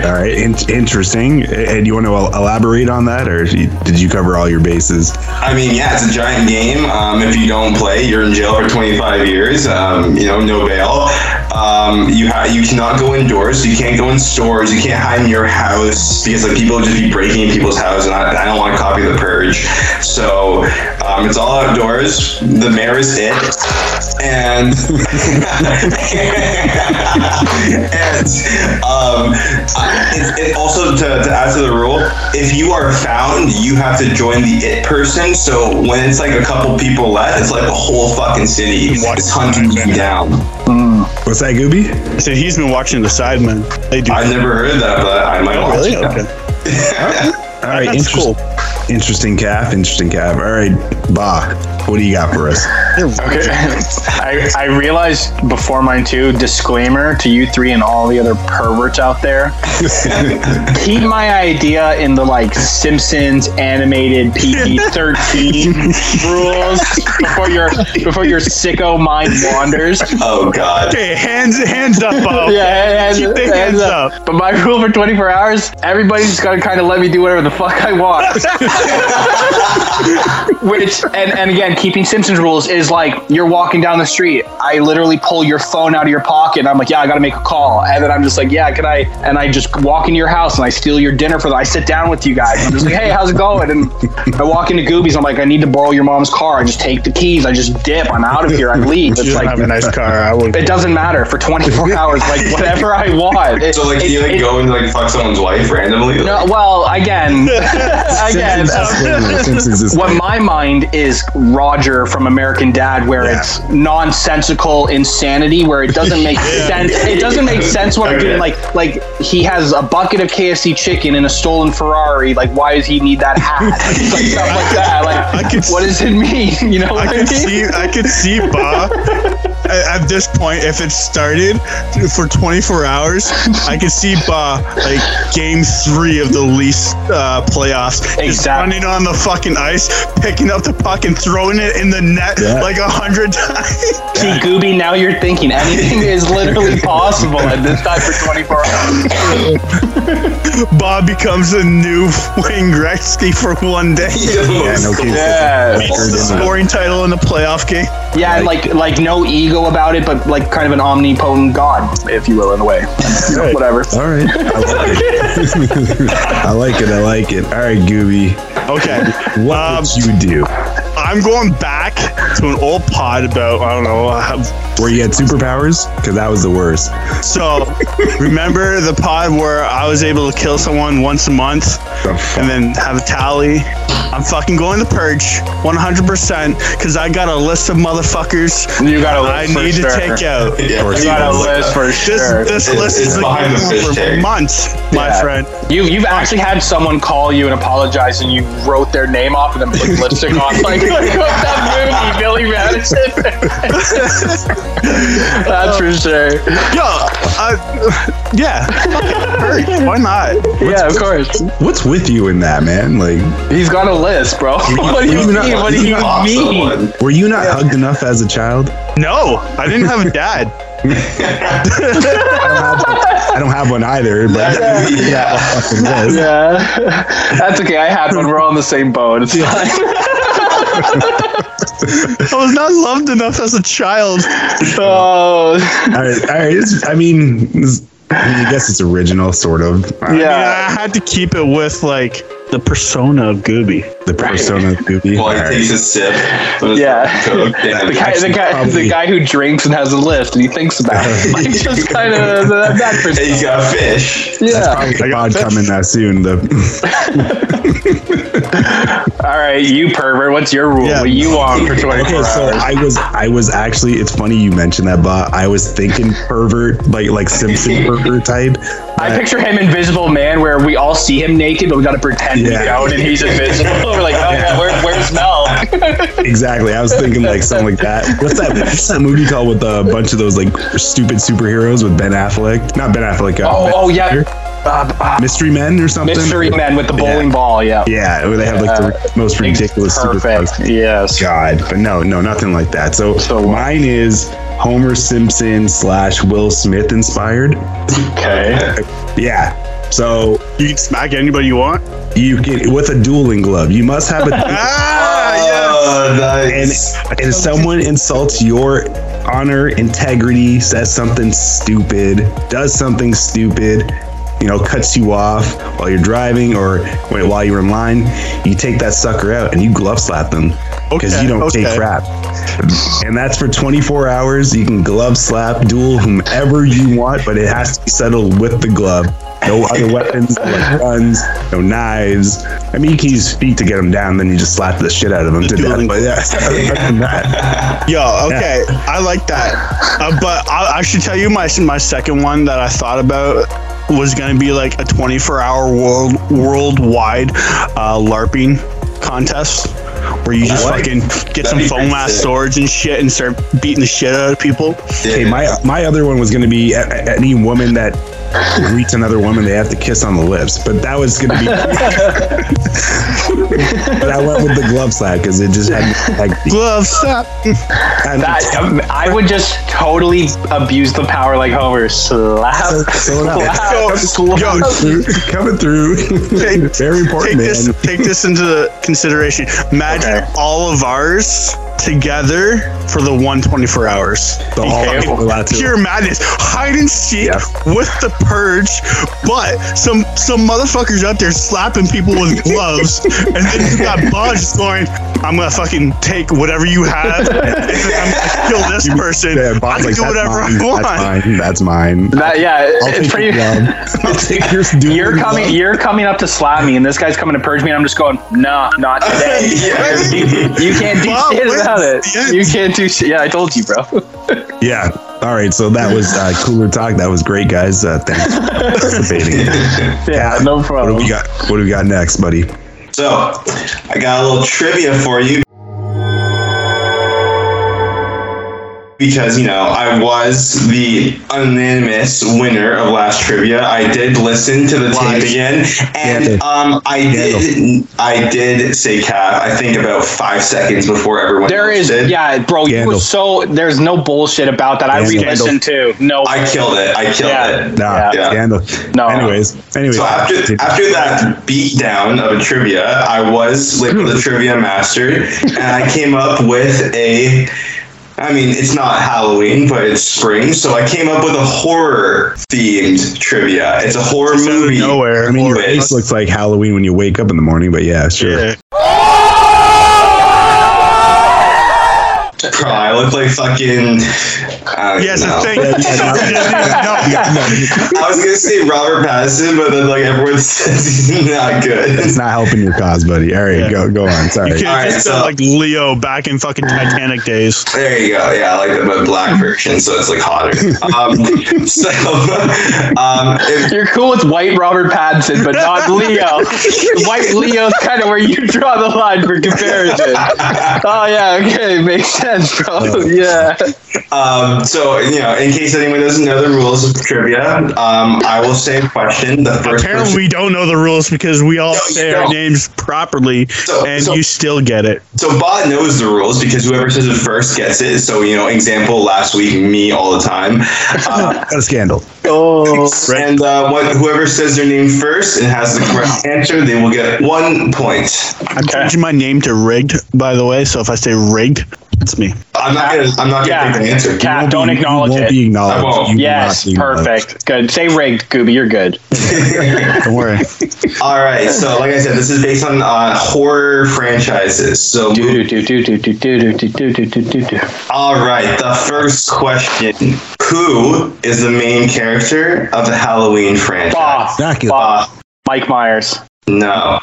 All right, in- interesting. And you want to el- elaborate on that, or did you cover all your bases? I mean, yeah, it's a giant game. Um, if you don't play, you're in jail for 25 years. Um, you know, no bail. Um, you ha- you cannot go indoors. You can't go in stores. You can't hide in your house because like people just be breaking in people's houses, and I, I don't want to copy the purge. So um, it's all outdoors. The mayor is it, and and um, I- it, it also to, to add to the rule, if you are found, you have to join the it person. So when it's like a couple people left, it's like the whole fucking city is hunting you down. What's that, Gooby? So he's been watching the Sidemen. They do. I've never heard that, but I might oh, watch really? it. Okay. All right, That's interest- Interesting calf, interesting calf. All right, Bah, what do you got for us? Okay. I, I realized before mine too, disclaimer to you three and all the other perverts out there. Keep my idea in the like Simpsons animated PG thirteen rules before your before your sicko mind wanders. Oh God. Okay, hands hands up, Bo. Yeah, hands, Keep the hands up. But my rule for 24 hours, everybody's just gotta kind of let me do whatever the fuck I want. Which and and again, keeping Simpsons rules is like you're walking down the street. I literally pull your phone out of your pocket, and I'm like, yeah, I gotta make a call, and then I'm just like, yeah, can I? And I just walk into your house and I steal your dinner for them. I sit down with you guys. I'm just like, hey, how's it going? And I walk into Goobies. I'm like, I need to borrow your mom's car. I just take the keys. I just dip. I'm out of here. I leave. You It's don't like have a nice car. I would. it doesn't matter for 24 hours. Like whatever I want. It- So like, it- you like it- go and like fuck someone's wife randomly? no, well, again, again. Simpsons, Simpsons is- What my mind is Roger from American Dad, where Yeah. it's nonsensical insanity, where it doesn't make sense. It doesn't make sense what I'm doing. Like, like he has a bucket of KFC chicken in a stolen Ferrari. Like, why does he need that hat? Like stuff like that. Like, I could- what does it mean? You know what I I, could mean? see, I could see Ba at, at this point. If it started for 24 hours, I could see Ba like game three of the least uh, playoffs, just Exactly. running on the fucking ice, picking up the puck and throwing it in the net Yeah. like a hundred times. See, Gooby, now you're thinking anything is literally possible at this time for 24 hours. Bob becomes a new Wayne Gretzky for one day. yeah, no kidding. Yeah. Beats the scoring title in the playoff game. Yeah, and like like no ego evil about it, but like kind of an omnipotent god, if you will, in a way. Whatever. All right. I like it. I like it. I like it. All right, Gooby. Okay. What Um, would you do? I'm going back to an old pod about I don't know. uh, Where you had superpowers? Because that was the worst. So remember the pod where I was able to kill someone once a month and then have a tally. I'm fucking going to purge 100% because I got a list of motherfuckers You got a list I need sure. to take out. Yeah, You got a list for This sure. this It's- list it's is behind the going fish on for tank. months, my Yeah. friend. You you've actually had someone call you and apologize, and you wrote their name off and then put lipstick on, like, like what's that movie, Billy Madison. That's for sure. Yo, uh, yeah. Why not? Yeah, of course. What's with you in that, man? Like, He's got a list, bro. What do you you not- mean? What do you you mean? someone. were you not hugged enough as a child? No, I didn't have a dad. I don't have one either, but Yeah. fucking list. Yeah, that's okay. I had one. We're all in the same boat. It's fine. I was not loved enough as a child. Oh, All right, all right. It's, I mean, it's- I, mean, I guess it's original, sort of. I mean, yeah. I had to keep it with like the persona of Gooby. The persona of Gooby. While All he takes a sip. Yeah. The guy, the guy, probably- the guy who drinks and has a lift and he thinks about it. Like just kind of that, that Hey, person. you got fish. Yeah. That's Probably the pod coming that soon. The All right, you pervert. What's your rule? Yeah. What you want for 24 okay, so hours? I was I was actually it's funny you mentioned that, but I was thinking pervert like like Simpson pervert type. I picture him Invisible Man, where we all see him naked, but we got to pretend we don't, and he's invisible. We're like, oh yeah, where, where's Mel? Exactly. I was thinking like something like that. What's that? What's that movie called with a bunch of those like stupid superheroes with Ben Affleck? Not Ben Affleck. Uh, Oh, Ben oh yeah. Uh, Mystery Men or something. Mystery Men with the bowling Yeah. ball. Yeah, Yeah, where they have like the most ridiculous perfect. superpowers. Yes. God, but no, no, nothing like that. So, So mine is Homer Simpson slash Will Smith inspired. Okay. Yeah. So You can smack anybody you want. you can with a dueling glove. You must have a Ah, Oh, and nice. and someone insults your honor, integrity, says something stupid, does something stupid, you know, cuts you off while you're driving or while you're in line, you take that sucker out and you glove slap them because Okay, you don't take crap. And that's for 24 hours. You can glove slap, duel whomever you want, but it has to be settled with the glove. No other weapons, no like guns, no knives. I mean, you can use feet to get them down, then you just slap the shit out of them to death. But yeah, other than that, Yo, okay, I like that. Uh, but I, I should tell you my my second one that I thought about was gonna be like a 24 hour world worldwide uh, LARPing contest where you just What? fucking get some foam pretty ass sick. swords and shit and start beating the shit out of people. okay, my my other one was going to be a- a- any woman that greets another woman, they have to kiss on the lips. But that was going to be. but I went with the glove slap because it just had like Glove slap. and That I would just totally abuse the power like Homer. Slap, So- so now- slap, slap. Yo, coming through. Very important, take this take this into consideration. Imagine all of ours together for the 124 hours. The all Okay. people allowed to- Pure madness. Hide and seek Yeah. with the purge, but some some motherfuckers out there slapping people with gloves, and then you got Budge going, I'm gonna fucking take whatever you have, and I'm gonna kill this person. Yeah, I Bob's can like, do "That's whatever mine, I want. That's mine. That's mine. That, yeah, I'll it's take pretty. your. I'll take your dueling You're coming. glove. You're coming up to slap me, and this guy's coming to purge me, and I'm just going, nah, not today. you, you can't do Bob, shit wait, about it. You can't do shit. Yeah, I told you, bro. Yeah. All right. So that was uh, cooler talk. That was great, guys. Uh, thanks for participating. yeah, no problem. What do problem. we got? What do we got next, buddy? So, I got a little trivia for you. Because, you know, I was the unanimous winner of last trivia. I did listen to the tape again. And um, I did I did say cap, I think about five seconds before everyone There else is, did. yeah, bro. You Scandal. were so. There's no bullshit about that. I re-listened too. No. I killed it. I killed Yeah. it. Nah, Yeah. scandal. No. Anyways, anyways. So after after that beat down of a trivia, I was like the trivia master, and I came up with a I mean, it's not Halloween, but it's spring, so I came up with a horror themed trivia. It's a horror Just out of movie. nowhere. I mean, your face looks like Halloween when you wake up in the morning, but yeah, sure. Yeah. Bro, I look like fucking. I Yes, know. thank you. No. I was gonna say Robert Pattinson, but then like everyone says he's not good. It's not helping your cause, buddy. All right, Yeah. go go on. Sorry. You could All right, just so- like Leo back in fucking Titanic days. There you go. Yeah, I like the black version, so it's like hotter. Um, so, um, if, You're cool with white Robert Pattinson, but not Leo. white Leo's kind of where you draw the line for comparison. Oh yeah, okay, makes sense, bro. Yeah. um, so you know, in case anyone doesn't know the rules of trivia, um, I will say a question. The first Apparently, person, we don't know the rules because we all No, say our names properly, So- and so- you still get it. so Bot knows the rules because whoever says it first gets it. So you know, example last week, me all the time. Uh, a scandal. Oh, and uh, what, whoever says their name first and has the correct answer, they will get one point. I'm changing my name to Rigged, by the way. So if I say Rigged, it's me. I'm not gonna. I'm not gonna Yeah. take the answer. Cat, don't You acknowledge won't it. be acknowledged. I won't. You will Yes, be acknowledged. perfect. Good. Say rigged, Gooby. You're good. Don't worry. All right. So, like I said, this is based on uh, horror franchises. So, Do do do do do do do do do do do do do. all right. The first question: Who is the main character of the Halloween franchise? Bah, Dracula. bah. Mike Myers. No.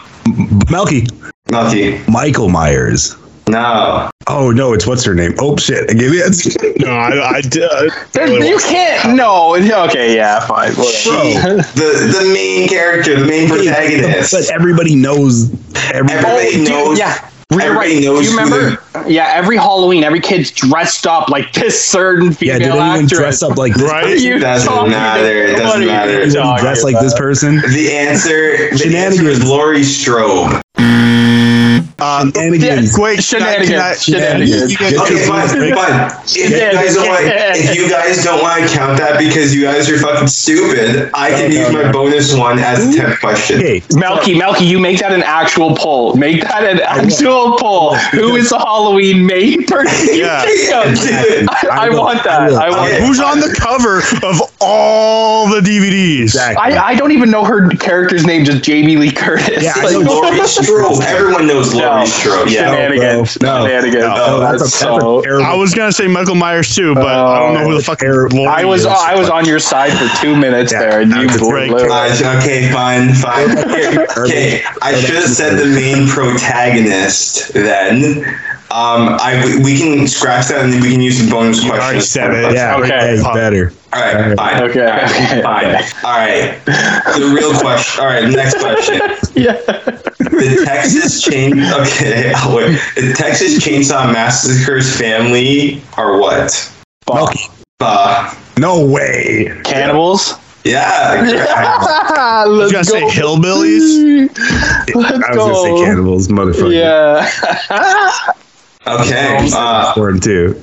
Melky. Melky. Michael Myers. No. Oh no, it's what's her name? Oh shit! I gave you that. No, I, I did. There- You can't. No. Okay. Yeah. Fine. Whatever. The the main character, the main protagonist. But everybody knows. Everybody. Everybody oh, Dude, knows. yeah. You're everybody right. knows Do you who remember? Yeah, every Halloween, every kid's dressed up like this certain female yeah, female did anyone actress. dress up like this? Right? You Doesn't talking- matter. It doesn't what are you matter. Dress like this person? The answer. The answer is Laurie Strode. Um, Shenanigans. wait, can I- can I- Shenanigans. Shenanigans. You guys- Okay, fine, fine. If you guys don't want, if you guys don't want to count that because you guys are fucking stupid, I can No, no, use my bonus one as a tenth question. Hey, Melky, Melky, you make that an actual poll. Make that an actual poll. Who is the Halloween main person? You Yeah. think of? I, I will. want that. I. I want. Okay. Who's on the cover of all the DVDs? exactly. I, I don't even know her character's name. Just Jamie Lee Curtis. Yeah, Like, Laurie Strode. Everyone knows Laurie No. Strode. Yeah. Shenanigans. No, no. Shenanigans. No, Oh, that's, that's a, so. a terrible. I was gonna say Michael Myers too, but I don't know who the fuck Laurie I was is. I was on your side for two minutes Yeah, there, and you that's blew great. blew. Fine, okay, fine, fine. Okay, I should have said the main protagonist then. Um, I we can scratch that and then we can use the bonus You question. already said it. yeah, Okay. okay, it's better. All right, fine. Okay, All right, okay. Fine. All right. The real question. All right, next question. Yeah. The Texas chain. Okay, oh, wait. The Texas Chainsaw Massacre's family are what? Melky. Uh, No way. Cannibals. yeah. correct. I was Let's gonna go. say hillbillies. Let's I was go. gonna say cannibals, motherfucker. Yeah. Okay. Uh, For him too.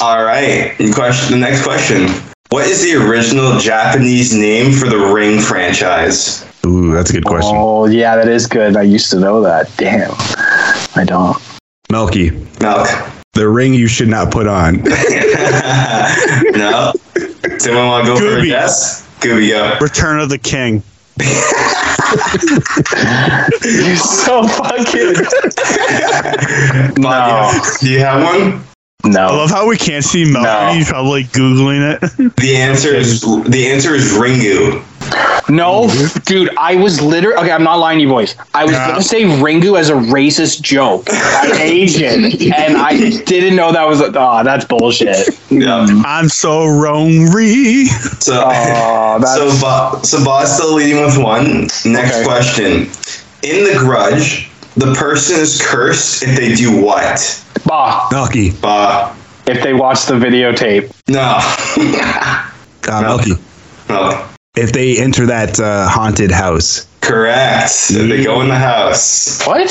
all right. Question. The next question. What is the original Japanese name for the Ring franchise? Ooh, that's a good question. Oh yeah, that is good. I used to know that. Damn. I don't. Melky, Milk. the ring you should not put on. no. Someone want to go for a Gooby. guess? Gooby, go. Return of the King. You're so fucking. Bob, do you have one? I love how we can't see Melky. No. He's probably googling it. The answer is the answer is Ringu. No, dude, I was literally okay. I'm not lying to you, boys. I was Yeah. gonna say Ringu as a racist joke, I'm Asian, and I didn't know that was. Oh, that's bullshit. Yeah. I'm so wrong-y. So Oh, so Bob, so Bob's still leading with one. Next Okay. question. In the Grudge, the person is cursed if they do what? Bah. Melky. Bob. If they watch the videotape, No. Uh, Melky. no. If they enter that uh, haunted house. Correct. If they go in the house. what?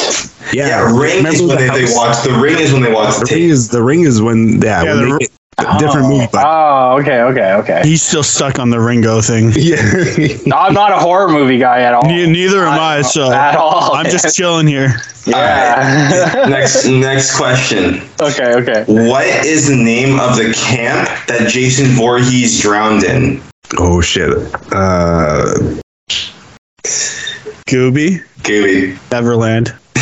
Yeah, Yeah, ring is when the they, they watch. The ring is when they watch the The ring tape. is the ring is when yeah, Yeah, when the they, Different movie, but Oh, okay, okay, okay. He's still stuck on the Ringo thing. yeah. I'm not a horror movie guy at all. Ne- Neither am I, so At all. I'm just chilling here. yeah. next next question. okay, okay. What is the name of the camp that Jason Voorhees drowned in? oh shit. Uh, Gooby, Gooby. Neverland.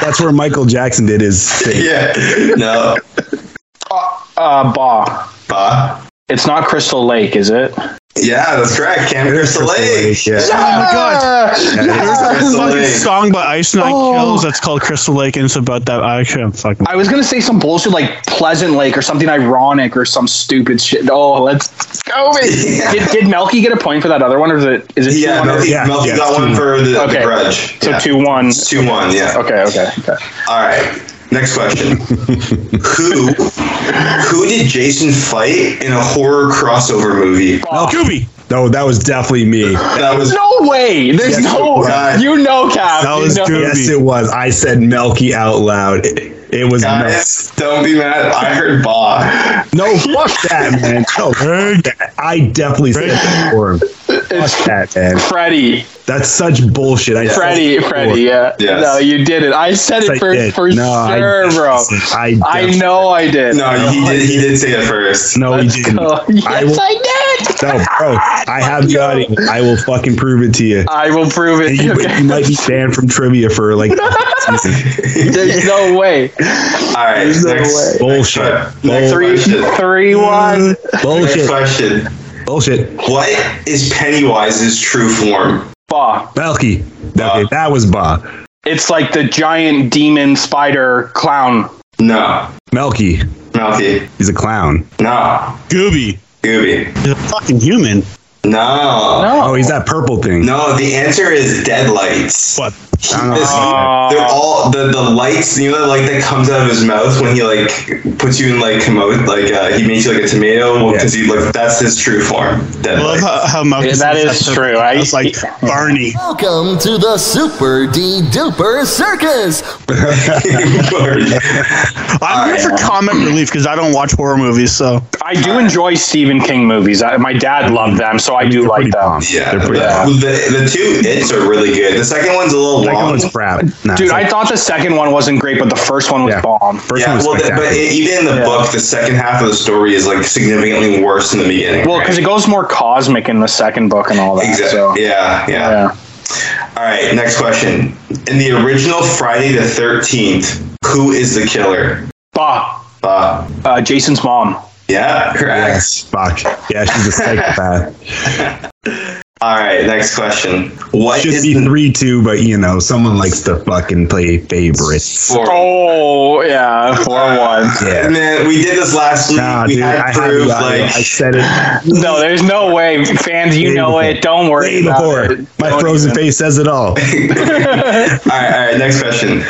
that's where Michael Jackson did his thing. Yeah. No. Uh, Uh, ba. Ba. It's not Crystal Lake, is it? Yeah, that's correct. Camp It is Crystal Lake. Yeah. Oh my god! Yeah, it is. There's a fucking Lake. song by Ice Nine Oh. Kills that's called Crystal Lake, and it's about that. Actually, I'm fucking. I was gonna say some bullshit like Pleasant Lake or something ironic or some stupid shit. Oh, let's go. baby. Did, did Melky get a point for that other one, or is it is it Yeah, two one? Melky, Yeah, Melky yeah, got one for the, the grudge. So two one. It's two one. Yeah. Okay, okay, okay. All right. Next question. who who did Jason fight in a horror crossover movie? Oh, Gooby. No, that was definitely me. That was No way. There's Yes, no. You know, Cap. That you was know. good. Yes, it was. I said Melky out loud. It, it was Mel- guys. Don't be mad. I heard Ba. No, fuck that, man. No, fuck that. I definitely said that for him. Fuck that, man. Freddie, That's such bullshit. I said Freddie. Freddie. Yeah. Yes. No, you did it. I said Yes, it I for, did. for No, I sure, bro. didn't. I I know I did. No, he did. He did say it first. No, he Let's didn't. go. Yes, I I, did. No, bro, I have got it. I will fucking prove it to you. I will prove it. You, Okay. you might be banned from trivia for like. There's no way. All right. There's no next, way. bullshit. Next Three, question. three, one. Next Bullshit. question. Bullshit. What is Pennywise's true form? Ba. Melky. Okay, that was Ba. It's like the giant demon spider clown. No. Melky. Melky. He's a clown. No. Gooby. Gooby. He's a fucking human. No. No. Oh, he's that purple thing. No, the answer is deadlights. What? I don't know. This- Oh. they're all the, the lights. You know the light that comes out of his mouth when he like puts you in like commode, like uh, he makes you like a tomato because he like that's his true form. I love how, how Malcolm Yeah, that true. I- That's like Barney. Welcome to the Super D Duper Circus. I'm here for comic relief because I don't watch horror movies, so I do enjoy Stephen King movies. I, my dad loved them, so I do They're like them. bomb. yeah, They're pretty the, the, the two hits are really good. The second one's a little Second long. one's crap. Nah, Dude, it's I thought the second one wasn't great, but the first one was Yeah. bomb. First yeah, one was well, the, but it, even in the Yeah. book, the second half of the story is like significantly worse than the beginning. Well, right? because it goes more cosmic in the second book and all that. Exactly. So, Yeah, yeah, yeah. All right, next question. In the original Friday the Thirteenth, who is the killer? Bah, Uh, uh, Jason's mom. yeah, correct. Yes, fuck. Yeah, she's a psychopath. All right, next question. What Should is be the three two, but you know, someone likes to fucking play favorites. four? Oh, yeah, 4 1. Yeah. Man, we did this last week. Nah, we dude, had I, proof. have, I, like, I said it No, there's no way. Fans, you Way know before. it. Don't worry. way about before. it. My Don't frozen even. face says it all. all right, all right. Next question.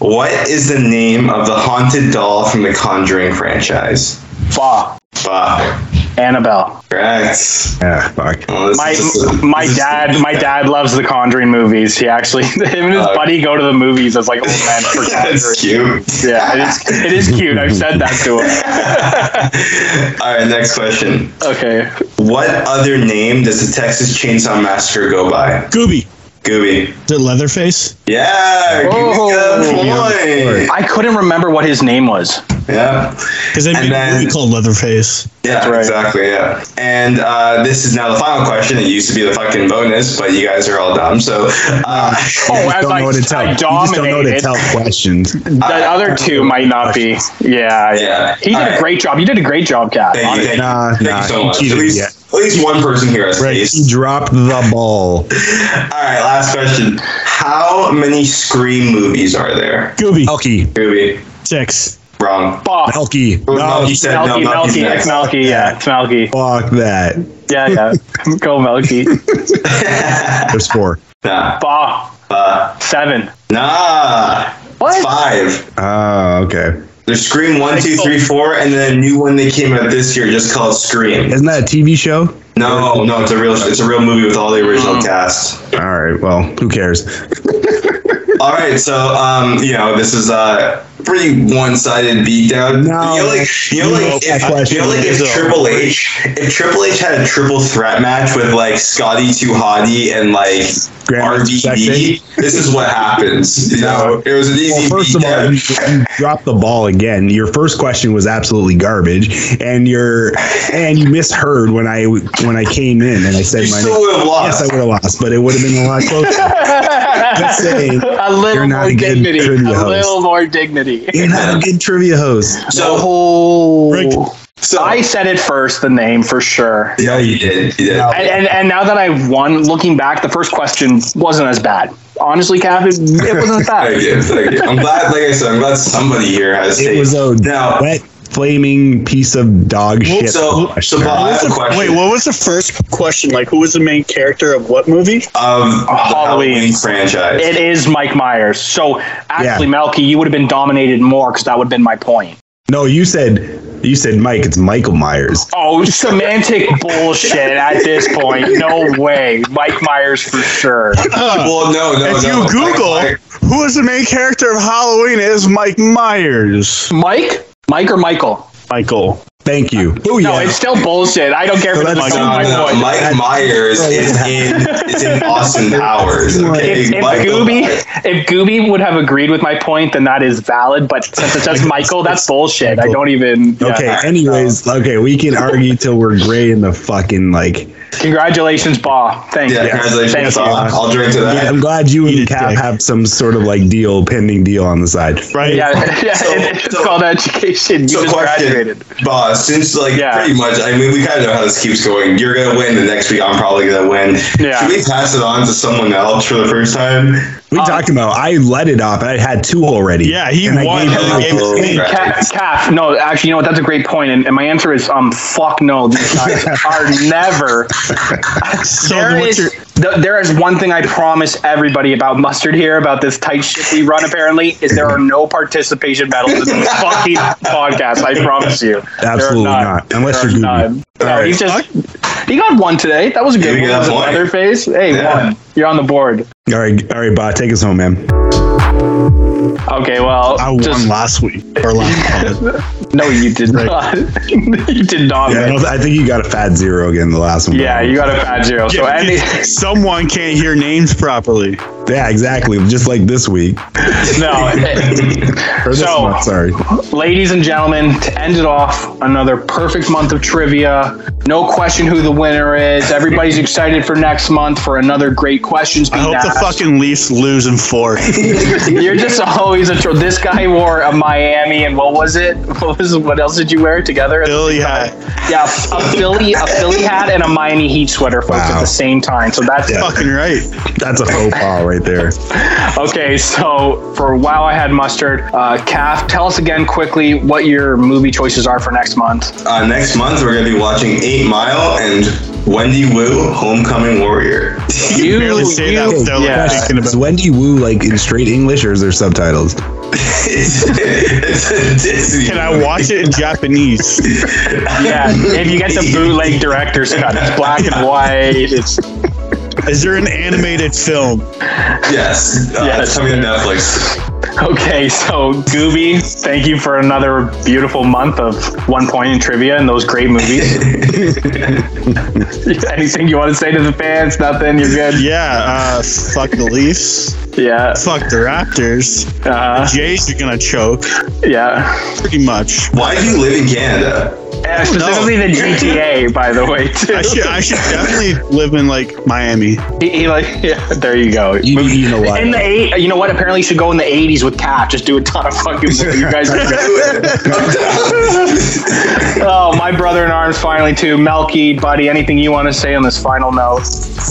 What is the name of the haunted doll from the Conjuring franchise? Bah, Bah, Annabelle. correct. Yeah, fuck. Well, My is just- my dad my dad loves the Conjuring movies. He actually him and his Uh, buddy go to the movies as like old man for That's cute. Yeah, it is it is cute. I've said that to him. All right, next question. Okay. What other name does the Texas Chainsaw Massacre go by? Gooby. Gooby. Is it Leatherface? Yeah, give me Oh. I couldn't remember what his name was. Yeah, Because they And made a then- movie called Leatherface. yeah, right. exactly. Yeah, and uh, this is now the final question. It used to be the fucking bonus, but you guys are all dumb. So, uh, Oh, You as just don't I, know what to tell. I You just don't know what to tell questions. The other two might not be. Yeah, yeah. Yeah. He did All a right. great job. You did a great job, Kat. thank you, thank Nah, you, thank nah, you so he much. At least, yeah. At least one person here has Right, taste. he dropped the ball. All right, last question. How many Scream movies are there? Gooby. Melky, Gooby, Six. wrong. Bob. Melky. Oh, No, Melky said no. Melky, Melky's Melky, next. Melky, yeah, it's Melky. fuck that. Yeah, yeah. Go Melky. There's four. Nah, Bah, uh, seven. nah. What? Five. Oh, okay. There's Scream one, two, three, four, and then a new one that came out this year just called Scream. Isn't that a TV show? No, no, it's a real, it's a real movie with all the original oh. cast. All right. Well, who cares? All right, so um, you know this is a pretty one-sided beatdown. No, you know, like you know, like if, that question you know, like if. Triple H, if Triple H had a triple threat match with like Scotty 2 Hotty and like Grandmaster RVD, this is what happens. You know, it was an easy Well, first of all, you, you dropped the ball again. Your first question was absolutely garbage, and your and you misheard when I when I came in and I said You my still name. would have lost. Yes, I would have lost, but it would have been a lot closer. Just saying, a little You're not more a good dignity. A trivia host. little more dignity. you're not a good trivia host. so, Rick. so I said it first, the name for sure. yeah, you did. You did. And, and, and now that I've won, looking back, the first question wasn't as bad. Honestly, Cap, it, it wasn't Thank bad. you, thank you. I'm glad, like I said, I'm glad somebody here has It taste. was a now. wet, flaming piece of dog shit. So, so Bob, I have a question. Wait, what was the first question? Like, who was the main character of what movie? of the Halloween. Halloween franchise? It is Mike Myers. So actually, Yeah. Melky, you would have been dominated more because that would have been my point. no, you said you said Mike. It's Michael Myers. Oh, semantic bullshit at this point. No way. Mike Myers for sure. well, no, no, if no. you Google Mike- who is the main character of Halloween, it is Mike Myers. Mike? Mike or Michael? Michael. Thank you. Oh No, yeah. it's still bullshit. I don't care if So it's Michael. No, My no, point. Mike Myers is in is in Austin Powers. Okay, If, if Gooby, if Gooby would have agreed with my point, then that is valid. But since it says Michael, that's bullshit. I don't even. yeah. Okay. Anyways, okay, we can argue till we're gray in the fucking like. Congratulations, Ba. Thank Yeah, you. congratulations. Thank you. I'll drink to Yeah, that. I'm glad you Eat and Cap dick. have some sort of like deal, pending deal on the side. Right? Yeah, yeah So- it's so- called education. You So just question, graduated. boss. Since like Yeah. pretty much, I mean, we kind of know how this keeps going. You're gonna win. The next week, I'm probably gonna win. Yeah. Should we pass it on to someone else for the first time? We talking about? I let it off. I had two already. Yeah, he And I won. gave He her- gave it to me. Right. Calf, calf. No, actually, you know what? That's a great point, and, and my answer is um, fuck no. These guys are never. So There then what's is, your- th- there is one thing I promise everybody about mustard here about this tight shit we run. Apparently, is there are no participation medals in this fucking podcast. I promise you. Absolutely none. not. Unless There you're are Gooby. none. No, All right. he just he got one today. That was a good Did one. get Was that it point? Leatherface. Hey, Yeah. one. You're on the board. All right, all right, Bot, take us home, man. Okay, well, I won last week or last no, you did Right. not. you did not. Yeah, I. I think you got a fat zero again the last one. Yeah, you got a bad zero. So, Yeah, any, someone can't hear names properly. Yeah, exactly. Just like this week. no. Or this So- month, sorry. Ladies and gentlemen, to end it off, another perfect month of trivia. No question who the winner is. Everybody's excited for next month for another great questions I being hope the fucking Leafs lose in four. You're just always a troll. This guy wore a Miami and what was it? What was what else did you wear together? Billy hat. Yeah, a Philly, a Philly hat and a Miami Heat sweater, folks, at the same time. So that's Yeah. Fucking right. That's a faux pas right there. Okay, so for Wow I Had Mustard, uh, Calf, tell us again quickly what your movie choices are for next month. Uh, next month, we're gonna be watching Eight Mile and Wendy Wu, Homecoming Warrior. You, barely say you- that without, like, yeah. thinking about Is Wendy Wu like in straight English or is there subtitles? it's, it's a Can I watch it in Japanese? yeah, if you get the bootleg director's cut, it's black and white. It's Is there an animated film? Yes, uh, Yes. it's coming to Netflix. okay. So Gooby, thank you for another beautiful month of one point in trivia and those great movies. Anything you want to say to the fans? Nothing. You're good. Yeah, uh, fuck the Leafs. Yeah. Fuck the Raptors. Uh, Jays are gonna choke. yeah. Pretty much. Why do you live in Canada? And specifically the GTA, by the way, too. I should I should definitely live in like Miami. He, he like, yeah, there you go. You, you know what? In the eight, you know what? Apparently, you should go in the '80s with Cat. Just do a ton of fucking. You guys are Oh, my brother in arms finally too. Melky, buddy, anything you want to say on this final note?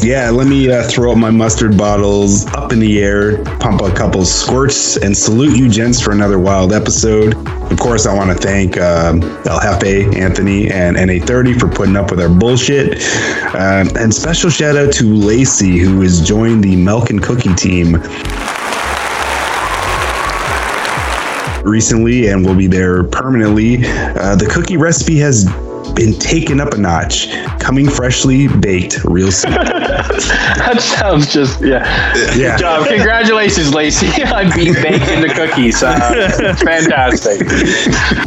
Yeah, let me uh, throw up my mustard bottles up in the air, pump a couple squirts, and salute you, gents, for another wild episode. Of course, I want to thank um, El Jefe, Anthony, and NA30 for putting up with our bullshit. Um, and special shout out to Lacey, who has joined the Milk and Cookie team recently and will be there permanently. Uh, the cookie recipe has been taken up a notch, coming freshly baked real soon. that sounds just yeah. Yeah. Good job. Congratulations, Lacey, on being baked into cookies. Uh, fantastic.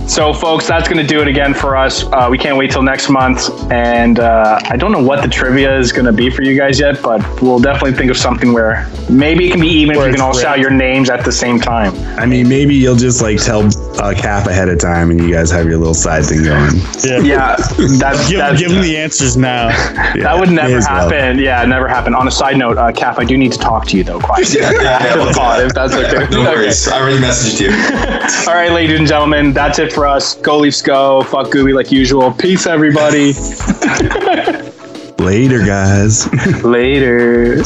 So, folks, that's going to do it again for us. Uh, we can't wait till next month, and uh, I don't know what the trivia is going to be for you guys yet, but we'll definitely think of something where maybe it can be even if you can all shout your names at the same time. I mean, maybe you'll just like tell uh, Cap ahead of time, and you guys have your little side thing going. Yeah. Yeah, that's, Give, that's give them the answers now. that would never as well. happen. Yeah, never happen. On a side note, uh, Cap, I do need to talk to you though, quietly after the pod, if that's okay. No Okay. worries. I already messaged you. All right, ladies and gentlemen, that's it for us. Go Leafs, go. Fuck Gooby like usual. Peace, everybody. Later, guys. Later.